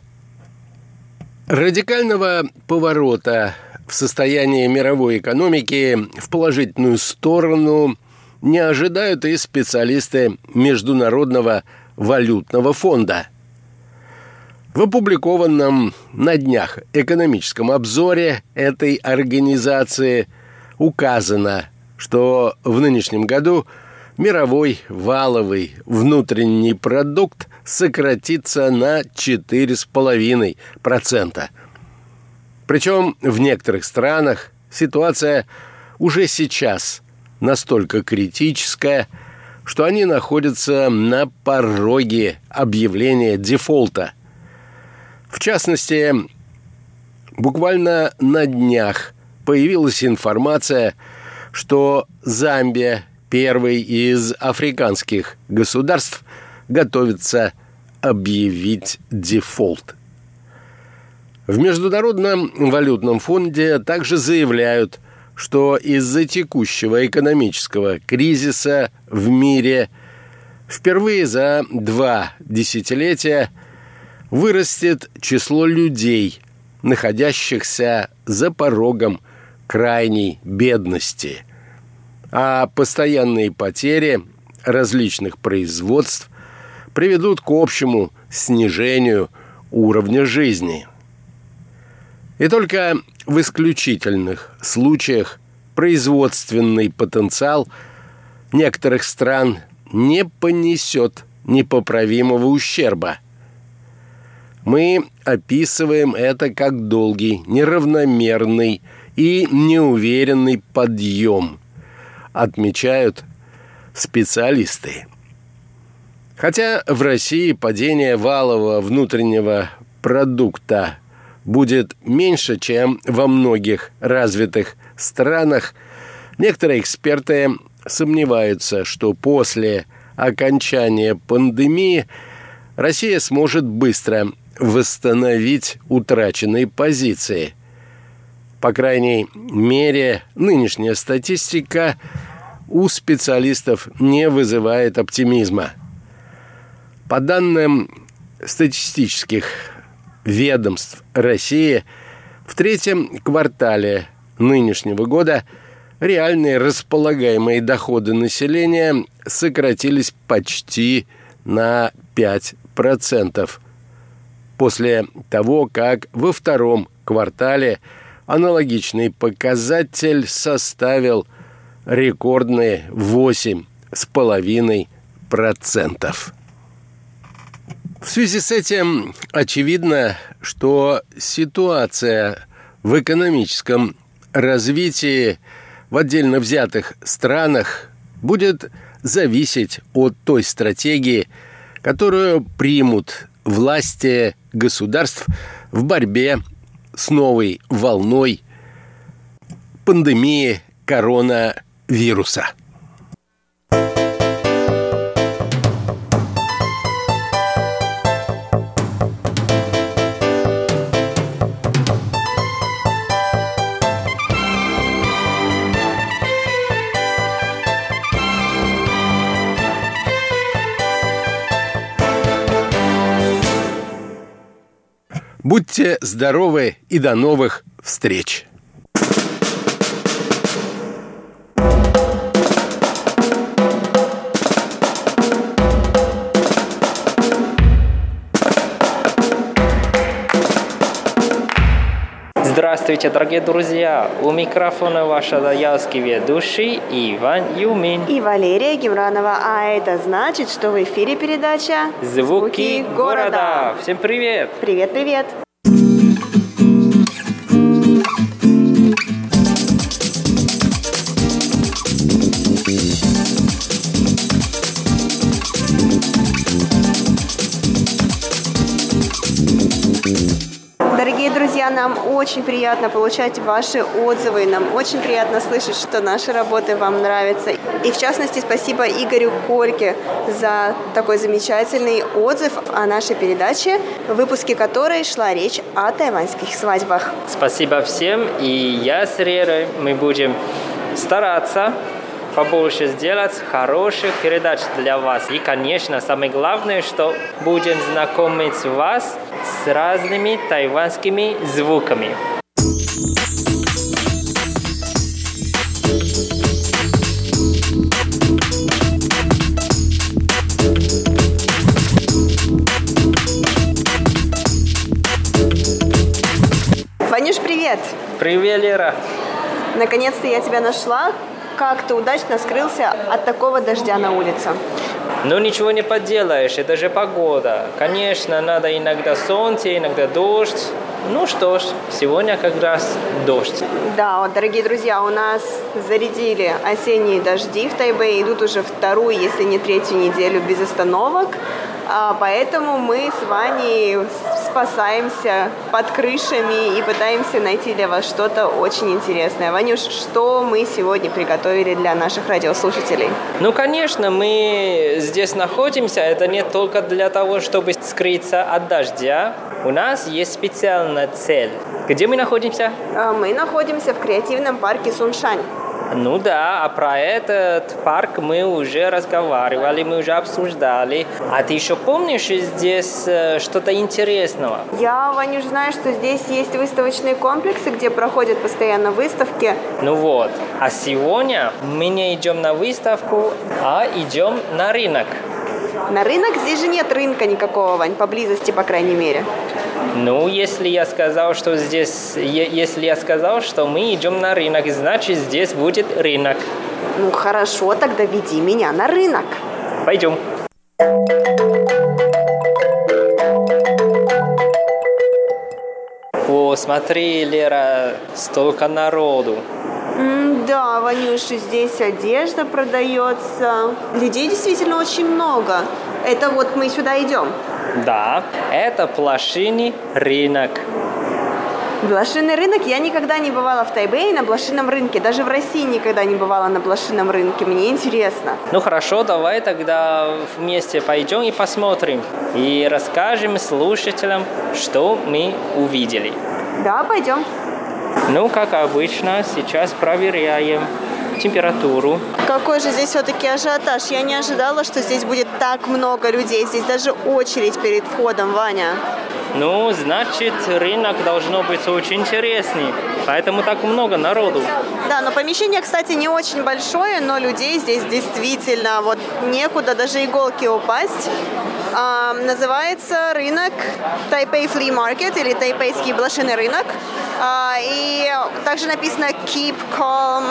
[SPEAKER 6] Радикального поворота в состоянии мировой экономики в положительную сторону не ожидают и специалисты Международного валютного фонда. В опубликованном на днях экономическом обзоре этой организации указано, что в нынешнем году мировой валовый внутренний продукт сократится на 4,5%. Причем в некоторых странах ситуация уже сейчас настолько критическая, что они находятся на пороге объявления дефолта – в частности, буквально на днях появилась информация, что Замбия, первый из африканских государств, готовится объявить дефолт. В Международном валютном фонде также заявляют, что из-за текущего экономического кризиса в мире впервые за два десятилетия – вырастет число людей, находящихся за порогом крайней бедности, а постоянные потери различных производств приведут к общему снижению уровня жизни. И только в исключительных случаях производственный потенциал некоторых стран не понесет непоправимого ущерба – мы описываем это как долгий, неравномерный и неуверенный подъем, отмечают специалисты. Хотя в России падение валового внутреннего продукта будет меньше, чем во многих развитых странах, некоторые эксперты сомневаются, что после окончания пандемии Россия сможет быстро восстановить утраченные позиции. По крайней мере, нынешняя статистика у специалистов не вызывает оптимизма. По данным статистических ведомств России, в третьем квартале нынешнего года реальные располагаемые доходы населения сократились почти на 5% после того, как во втором квартале аналогичный показатель составил рекордные 8,5%. В связи с этим очевидно, что ситуация в экономическом развитии в отдельно взятых странах будет зависеть от той стратегии, которую примут власти государств в борьбе с новой волной пандемии коронавируса. Будьте здоровы и до новых встреч!
[SPEAKER 7] Здравствуйте, дорогие друзья! У микрофона ваш адаялский ведущий Иван Юмин.
[SPEAKER 8] И Валерия Гемранова. А это значит, что в эфире передача
[SPEAKER 7] «Звуки, Звуки города». города». Всем привет!
[SPEAKER 8] Привет-привет! Нам очень приятно получать ваши отзывы. Нам очень приятно слышать, что наши работы вам нравятся. И в частности, спасибо Игорю Кольке за такой замечательный отзыв о нашей передаче, в выпуске которой шла речь о тайваньских свадьбах.
[SPEAKER 7] Спасибо всем. И я с Рерой, мы будем стараться побольше сделать хороших передач для вас. И, конечно, самое главное, что будем знакомить вас с разными тайванскими звуками. Ванюш, привет! Привет, Лера!
[SPEAKER 8] Наконец-то я тебя нашла. Как ты удачно скрылся от такого дождя на улице?
[SPEAKER 7] Ну, ничего не поделаешь, это же погода. Конечно, надо иногда солнце, иногда дождь. Ну что ж, сегодня как раз дождь.
[SPEAKER 8] Да, вот, дорогие друзья, у нас зарядили осенние дожди в Тайбэе. Идут уже вторую, если не третью неделю без остановок. А, поэтому мы с Ваней спасаемся под крышами и пытаемся найти для вас что-то очень интересное. Ванюш, что мы сегодня приготовили для наших радиослушателей?
[SPEAKER 7] Ну, конечно, мы здесь находимся. Это не только для того, чтобы скрыться от дождя. У нас есть специальная цель. Где мы находимся?
[SPEAKER 8] А, мы находимся в креативном парке Суншань.
[SPEAKER 7] Ну да, а про этот парк мы уже разговаривали, мы уже обсуждали. А ты еще помнишь здесь э, что-то интересного?
[SPEAKER 8] Я, Ванюш, знаю, что здесь есть выставочные комплексы, где проходят постоянно выставки.
[SPEAKER 7] Ну вот, а сегодня мы не идем на выставку, а идем на рынок.
[SPEAKER 8] На рынок здесь же нет рынка никакого, Вань, поблизости, по крайней мере.
[SPEAKER 7] Ну, если я сказал, что здесь, если я сказал, что мы идем на рынок, значит здесь будет рынок.
[SPEAKER 8] Ну хорошо, тогда веди меня на рынок.
[SPEAKER 7] Пойдем. О, смотри, Лера, столько народу.
[SPEAKER 8] Да, Ванюша, здесь одежда продается. Людей действительно очень много. Это вот мы сюда идем.
[SPEAKER 7] Да, это Плашини рынок.
[SPEAKER 8] Блошиный рынок я никогда не бывала в Тайбэе на блошином рынке. Даже в России никогда не бывала на блошином рынке. Мне интересно.
[SPEAKER 7] Ну хорошо, давай тогда вместе пойдем и посмотрим. И расскажем слушателям, что мы увидели.
[SPEAKER 8] Да, пойдем.
[SPEAKER 7] Ну, как обычно, сейчас проверяем температуру.
[SPEAKER 8] Какой же здесь все-таки ажиотаж? Я не ожидала, что здесь будет так много людей. Здесь даже очередь перед входом, Ваня.
[SPEAKER 7] Ну, значит, рынок должно быть очень интересный. Поэтому так много народу.
[SPEAKER 8] Да, но помещение, кстати, не очень большое, но людей здесь действительно вот некуда даже иголки упасть. А, называется рынок Taipei Flea Market или тайпейский блошиный рынок. А, и также написано Keep calm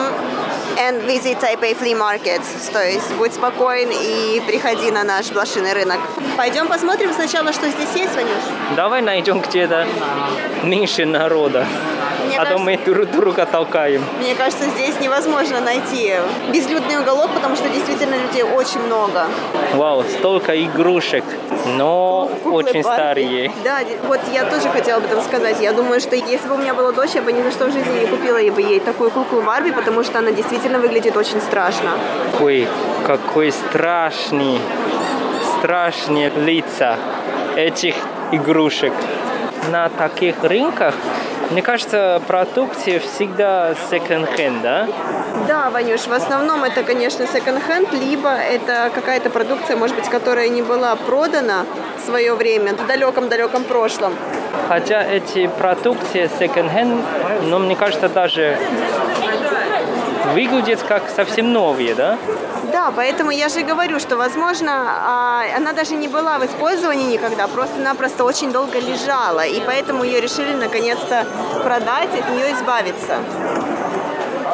[SPEAKER 8] and visit Taipei Flea Market. То есть будь спокоен и приходи на наш блошиный рынок. Пойдем посмотрим сначала, что здесь есть, Ванюш?
[SPEAKER 7] Давай найдем где-то меньше народа. Мне а кажется, то мы друг друга толкаем.
[SPEAKER 8] Мне кажется, здесь невозможно найти безлюдный уголок, потому что действительно людей очень много.
[SPEAKER 7] Вау, столько игрушек, но Куклы очень Барби. старые.
[SPEAKER 8] Да, вот я тоже хотела об этом сказать. Я думаю, что если бы у меня была дочь, я бы ни за что в жизни не купила бы ей такую куклу Барби, потому что она действительно выглядит очень страшно.
[SPEAKER 7] Ой, какой страшный, страшные лица этих игрушек. На таких рынках мне кажется, продукция всегда second-hand, да?
[SPEAKER 8] Да, Ванюш, в основном это, конечно, second-hand, либо это какая-то продукция, может быть, которая не была продана в свое время, в далеком-далеком прошлом.
[SPEAKER 7] Хотя эти продукции second-hand, но ну, мне кажется, даже выглядят как совсем новые, да?
[SPEAKER 8] Да, поэтому я же говорю, что, возможно, а, она даже не была в использовании никогда, просто-напросто очень долго лежала, и поэтому ее решили наконец-то продать, от нее избавиться.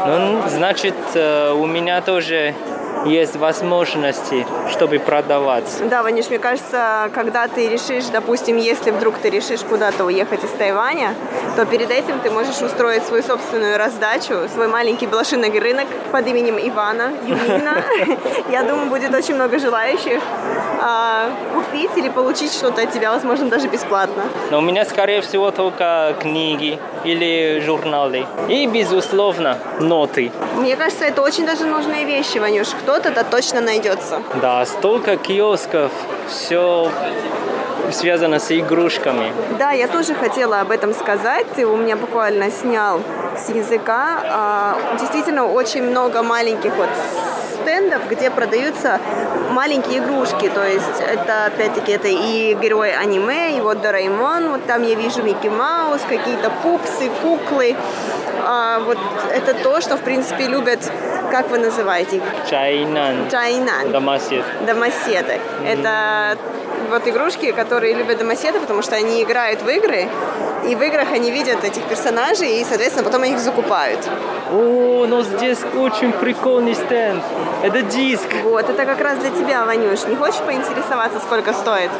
[SPEAKER 7] Ну, значит, э, у меня тоже есть возможности, чтобы продавать.
[SPEAKER 8] Да, Ваниш, мне кажется, когда ты решишь, допустим, если вдруг ты решишь куда-то уехать из Тайваня, то перед этим ты можешь устроить свою собственную раздачу, свой маленький блошиный рынок под именем Ивана, Юмина. Я думаю, будет очень много желающих а, купить или получить что-то от тебя, возможно, даже бесплатно.
[SPEAKER 7] Но у меня, скорее всего, только книги или журналы. И, безусловно, ноты.
[SPEAKER 8] Мне кажется, это очень даже нужные вещи, Ванюш. Кто-то да точно найдется.
[SPEAKER 7] Да, столько киосков, все связано с игрушками.
[SPEAKER 8] Да, я тоже хотела об этом сказать. Ты у меня буквально снял с языка. А, действительно, очень много маленьких вот стендов, где продаются маленькие игрушки. То есть это, опять-таки, это и герой аниме, и вот Дораймон, вот там я вижу Микки Маус, какие-то пупсы, куклы. А, вот это то, что, в принципе, любят как вы называете их?
[SPEAKER 7] Чайнан.
[SPEAKER 8] Чайнан.
[SPEAKER 7] Домосед.
[SPEAKER 8] Домоседы. Mm-hmm. Это вот игрушки, которые любят домоседы, потому что они играют в игры, И в играх они видят этих персонажей, и, соответственно, потом их закупают.
[SPEAKER 7] О, но здесь очень прикольный стенд. Это диск.
[SPEAKER 8] Вот, это как раз для тебя, Ванюш. Не хочешь поинтересоваться, сколько стоит?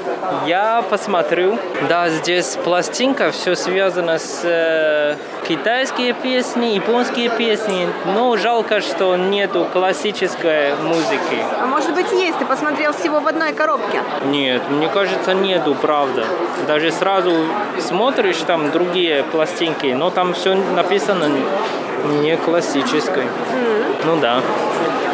[SPEAKER 7] Я посмотрю. Да, здесь пластинка, все связано с э, китайские песни, японские песни. Но жалко, что нету классической музыки.
[SPEAKER 8] А может быть есть? Ты посмотрел всего в одной коробке?
[SPEAKER 7] Нет, мне кажется, нету, правда. Даже сразу смотришь там другие пластинки, но там все написано не классической. Mm-hmm. Ну да.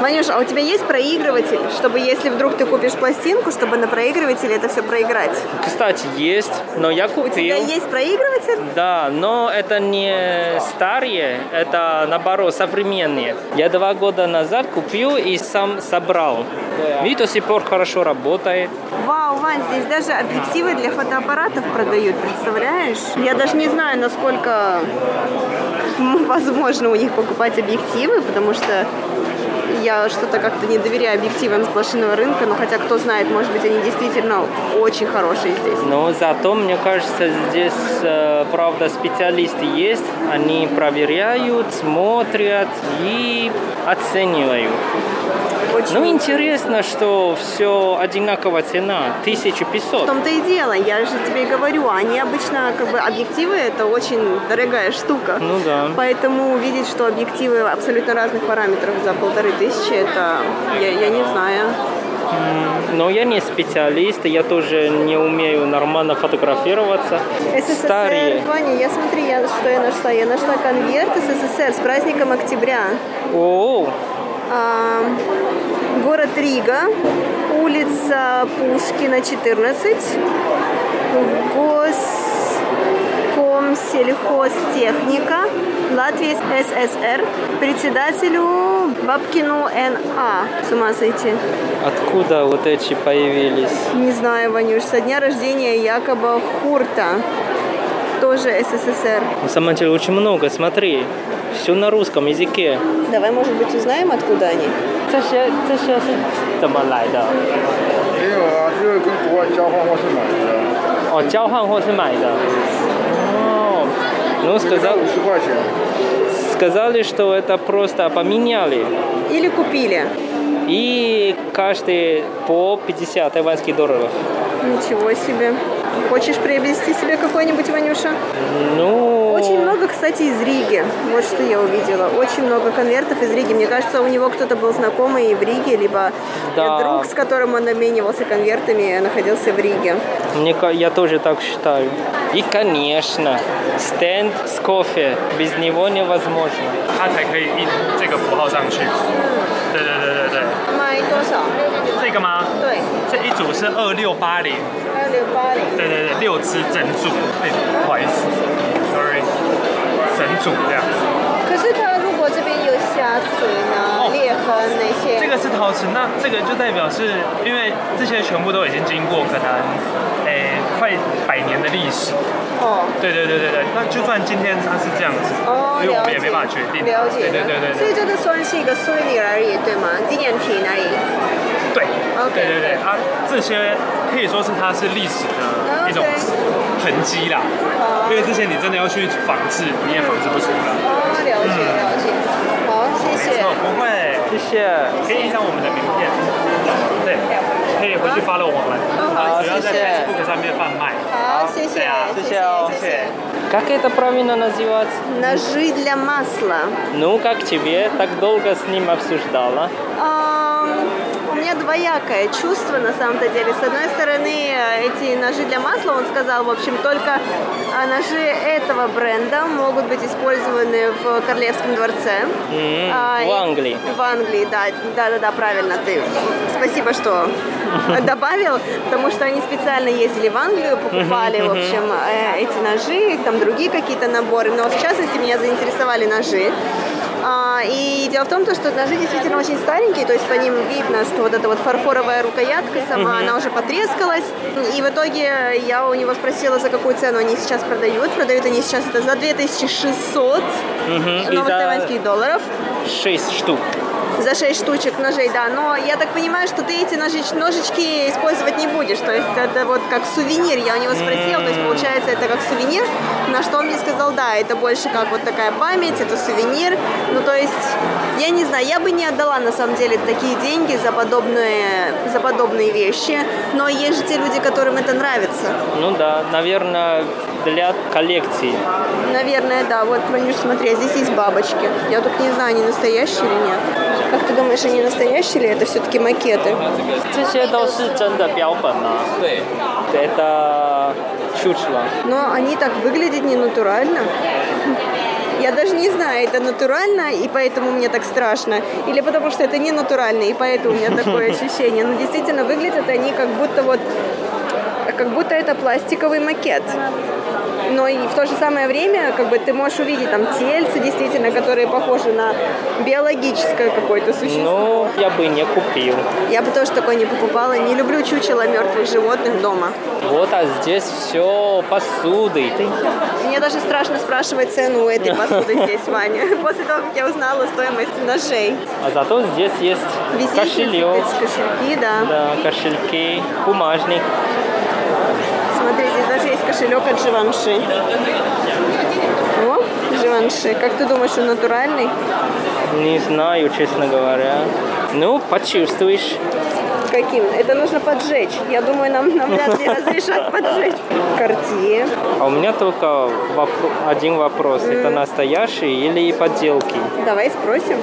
[SPEAKER 8] Ванюш, а у тебя есть проигрыватель, чтобы если вдруг ты купишь пластинку, чтобы на проигрывателе это все проиграть?
[SPEAKER 7] Кстати, есть, но я купил.
[SPEAKER 8] У тебя есть проигрыватель?
[SPEAKER 7] Да, но это не старые, это наоборот современные. Я два года назад купил и сам собрал. И до сих пор хорошо работает.
[SPEAKER 8] Вау, Вань, здесь даже объективы для фотоаппаратов продают, представляешь? Я даже не знаю, насколько возможно у них покупать объективы, потому что я что-то как-то не доверяю объективам с блошиного рынка, но хотя кто знает, может быть, они действительно очень хорошие здесь.
[SPEAKER 7] Но зато, мне кажется, здесь, э, правда, специалисты есть, они проверяют, смотрят и оценивают. Очень ну, интересно, что все одинаковая цена, 1500.
[SPEAKER 8] В том-то и дело, я же тебе говорю, они обычно, как бы, объективы это очень дорогая штука.
[SPEAKER 7] Ну да.
[SPEAKER 8] Поэтому увидеть, что объективы абсолютно разных параметров за полторы тысячи, это, я, я не знаю.
[SPEAKER 7] Но я не специалист, я тоже не умею нормально фотографироваться.
[SPEAKER 8] СССР, Старые. Ваня, я смотри, я, что я нашла. Я нашла конверт СССР с праздником октября.
[SPEAKER 7] О,
[SPEAKER 8] а, город Рига, улица Пушкина, 14, Госкомсельхозтехника, Латвия СССР, председателю Бабкину Н.А. С ума сойти.
[SPEAKER 7] Откуда вот эти появились?
[SPEAKER 8] Не знаю, Ванюш, со дня рождения якобы Хурта тоже СССР.
[SPEAKER 7] На самом деле очень много, смотри. Все на русском языке.
[SPEAKER 8] Давай, может быть, узнаем, откуда они?
[SPEAKER 7] 这些这些是怎么来的？
[SPEAKER 9] 没有啊，就是跟国外交换或是买的。
[SPEAKER 7] 哦，交换或是买的。哦，ну сказал.
[SPEAKER 9] 五十块钱。
[SPEAKER 7] Сказали, что это просто поменяли.
[SPEAKER 8] Или купили.
[SPEAKER 7] И каждый по 50 тайваньских долларов.
[SPEAKER 8] Ничего себе. Хочешь приобрести себе какой-нибудь, Ванюша?
[SPEAKER 7] Ну...
[SPEAKER 8] Очень много, кстати, из Риги. Вот что я увидела. Очень много конвертов из Риги. Мне кажется, у него кто-то был знакомый в Риге, либо да. друг, с которым он обменивался конвертами, находился в Риге.
[SPEAKER 7] Мне, я тоже так считаю. И, конечно, стенд с кофе. Без него невозможно.
[SPEAKER 10] 它才可以印这个符号上去。对对对对对。
[SPEAKER 8] 卖多少？
[SPEAKER 10] 这个吗？
[SPEAKER 8] 对。
[SPEAKER 10] 这一组是二六八零。
[SPEAKER 8] 二六八零。
[SPEAKER 10] 对对对，六支整组。哎，不好意思，sorry， 整组这样。
[SPEAKER 8] 可是它如果这边有瑕疵呢？裂痕那些？
[SPEAKER 10] 这个是陶瓷，那这个就代表是因为这些全部都已经经过可能，诶，快百年的历史。
[SPEAKER 8] 哦。
[SPEAKER 10] 对对对对对，那就算今天它是这样子，
[SPEAKER 8] 哦，
[SPEAKER 10] 因为我们也没办法决定。
[SPEAKER 8] 了解。
[SPEAKER 10] 对对对对。
[SPEAKER 8] 所以这个算是一个 souvenir 而已，对吗？纪念品而已。
[SPEAKER 10] 对。
[SPEAKER 8] OK。
[SPEAKER 10] 对对对，啊，这些可以说是它是历史的一种痕迹啦。哦。因为之前你真的要去仿制，你也仿制不出来。
[SPEAKER 8] 哦，了解了解。好，谢谢。
[SPEAKER 10] 不会，
[SPEAKER 7] 谢谢。
[SPEAKER 10] 可以印上我们的名片。对，可以回去发了我们。
[SPEAKER 8] 好，
[SPEAKER 10] 主要在 Facebook 上面贩卖。
[SPEAKER 8] 好，谢谢。
[SPEAKER 7] 谢谢哦。
[SPEAKER 10] 谢谢。
[SPEAKER 7] Как это правильно называть?
[SPEAKER 8] Ножи для масла.
[SPEAKER 7] Ну, как тебе? Так долго с ним обсуждала.
[SPEAKER 8] У меня Двоякое чувство на самом-то деле. С одной стороны, эти ножи для масла, он сказал, в общем, только ножи этого бренда могут быть использованы в Королевском дворце.
[SPEAKER 7] Mm-hmm. А, в Англии.
[SPEAKER 8] В Англии, да, да, да, да, правильно. Ты спасибо, что добавил, потому что они специально ездили в Англию, покупали, в общем, эти ножи, там другие какие-то наборы. Но в частности меня заинтересовали ножи. А, и дело в том, что ножи действительно очень старенькие, то есть по ним видно, что вот эта вот фарфоровая рукоятка сама, она уже потрескалась. И в итоге я у него спросила, за какую цену они сейчас продают. Продают они сейчас это за 2600 новых тайваньских долларов.
[SPEAKER 7] 6 штук.
[SPEAKER 8] За 6 штучек ножей, да. Но я так понимаю, что ты эти ножич, ножички использовать не будешь. То есть это вот как сувенир. Я у него спросила, то есть получается это как сувенир. На что он мне сказал, да, это больше как вот такая память, это сувенир. Ну то есть, я не знаю, я бы не отдала на самом деле такие деньги за подобные, за подобные вещи. Но есть же те люди, которым это нравится.
[SPEAKER 7] Ну да, наверное, для коллекции.
[SPEAKER 8] Наверное, да. Вот, Ванюш, смотри, а здесь есть бабочки. Я тут не знаю, они настоящие или нет. Как ты думаешь, они настоящие или это все-таки макеты?
[SPEAKER 7] Это чучело.
[SPEAKER 8] Но они так выглядят не натурально. Я даже не знаю, это натурально, и поэтому мне так страшно. Или потому что это не натурально, и поэтому у меня такое ощущение. Но действительно выглядят они как будто вот как будто это пластиковый макет но и в то же самое время как бы ты можешь увидеть там тельцы действительно, которые похожи на биологическое какое-то существо.
[SPEAKER 7] Ну, я бы не купил.
[SPEAKER 8] Я бы тоже такое не покупала. Не люблю чучело мертвых животных дома.
[SPEAKER 7] Вот, а здесь все посуды.
[SPEAKER 8] Мне даже страшно спрашивать цену у этой посуды здесь, Ваня, после того, как я узнала стоимость ножей.
[SPEAKER 7] А зато здесь есть
[SPEAKER 8] Висит,
[SPEAKER 7] кошелек.
[SPEAKER 8] Кошельки, да.
[SPEAKER 7] Да, кошельки, бумажник.
[SPEAKER 8] Смотри, здесь даже есть кошелек от Живанши. О, Живанши. Как ты думаешь, он натуральный?
[SPEAKER 7] Не знаю, честно говоря. Ну, почувствуешь.
[SPEAKER 8] Каким? Это нужно поджечь. Я думаю, нам, нам вряд ли разрешат поджечь. Картье.
[SPEAKER 7] А у меня только вопро- один вопрос. Это настоящие или подделки?
[SPEAKER 8] Давай спросим.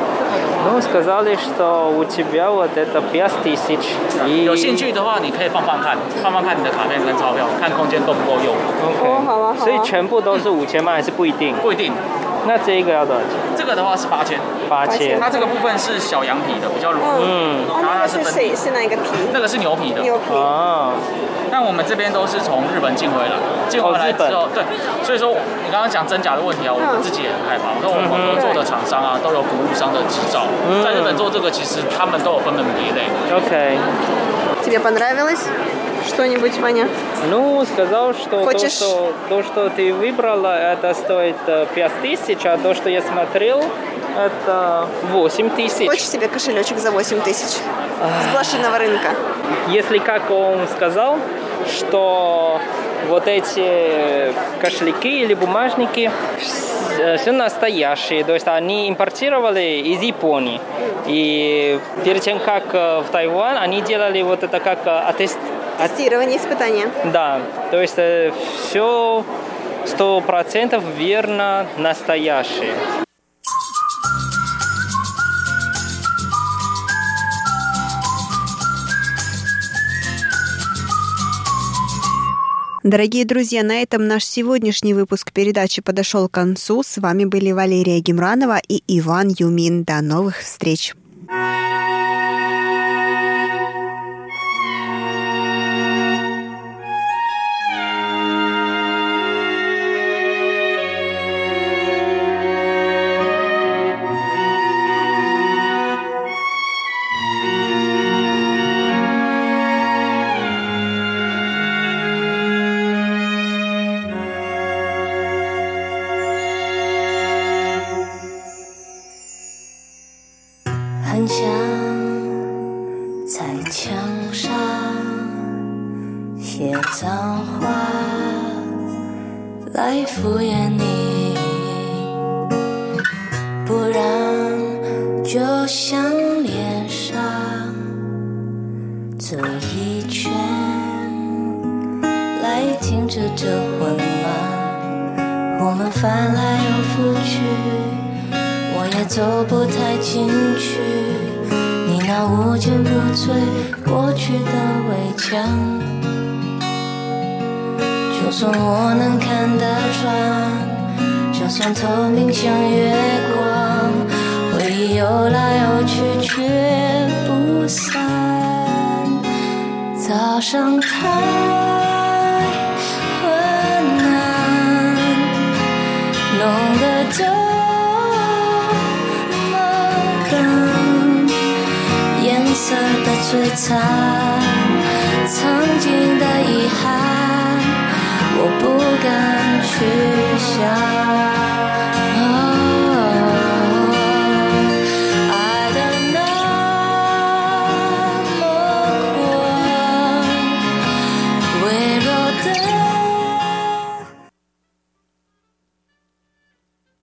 [SPEAKER 7] Ну, сказали, что у тебя вот это 5 тысяч.
[SPEAKER 11] 有兴趣的话，你可以放放看，放放看你的卡片跟钞票，看空间够不够用。
[SPEAKER 7] OK，、
[SPEAKER 8] 哦好啊好啊
[SPEAKER 7] 所以全部都是五千吗？还是不一定？
[SPEAKER 11] 不一定。
[SPEAKER 7] 那这一个要多少钱？
[SPEAKER 11] 这个的话是八千，
[SPEAKER 7] 八千。
[SPEAKER 11] 它这个部分是小羊皮的，比较软。
[SPEAKER 7] 嗯
[SPEAKER 8] 哦，那个是谁？是哪个皮？
[SPEAKER 11] 那个是牛皮的。
[SPEAKER 8] 牛皮。
[SPEAKER 7] 哦。
[SPEAKER 11] 但我们这边都是从日本进回来，进回来之后，对，所以说你刚刚讲真假的问题啊，我们自己也很害怕。那我们合作的厂商啊，都有谷物商的执照，在日本做这个，其实他们都有分门别类。
[SPEAKER 7] OK。
[SPEAKER 8] Тебе понравилось что-нибудь, Ваня?
[SPEAKER 7] Ну, сказал, что то,
[SPEAKER 8] Хочешь-
[SPEAKER 7] что то, что ты выбрала, это стоит э, 5 тысяч, а то, что я смотрел, это 8 тысяч.
[SPEAKER 8] Хочешь себе кошелечек за 8 тысяч? С блошиного рынка.
[SPEAKER 7] Если, как он сказал, что вот эти кошельки или бумажники все настоящие, то есть они импортировали из Японии. И перед тем, как э, в Тайвань, они делали вот это как э, аттест...
[SPEAKER 8] Тестирование, испытания.
[SPEAKER 7] Да, то есть все сто процентов верно настоящее.
[SPEAKER 8] Дорогие друзья, на этом наш сегодняшний выпуск передачи подошел к концу. С вами были Валерия Гемранова и Иван Юмин. До новых встреч!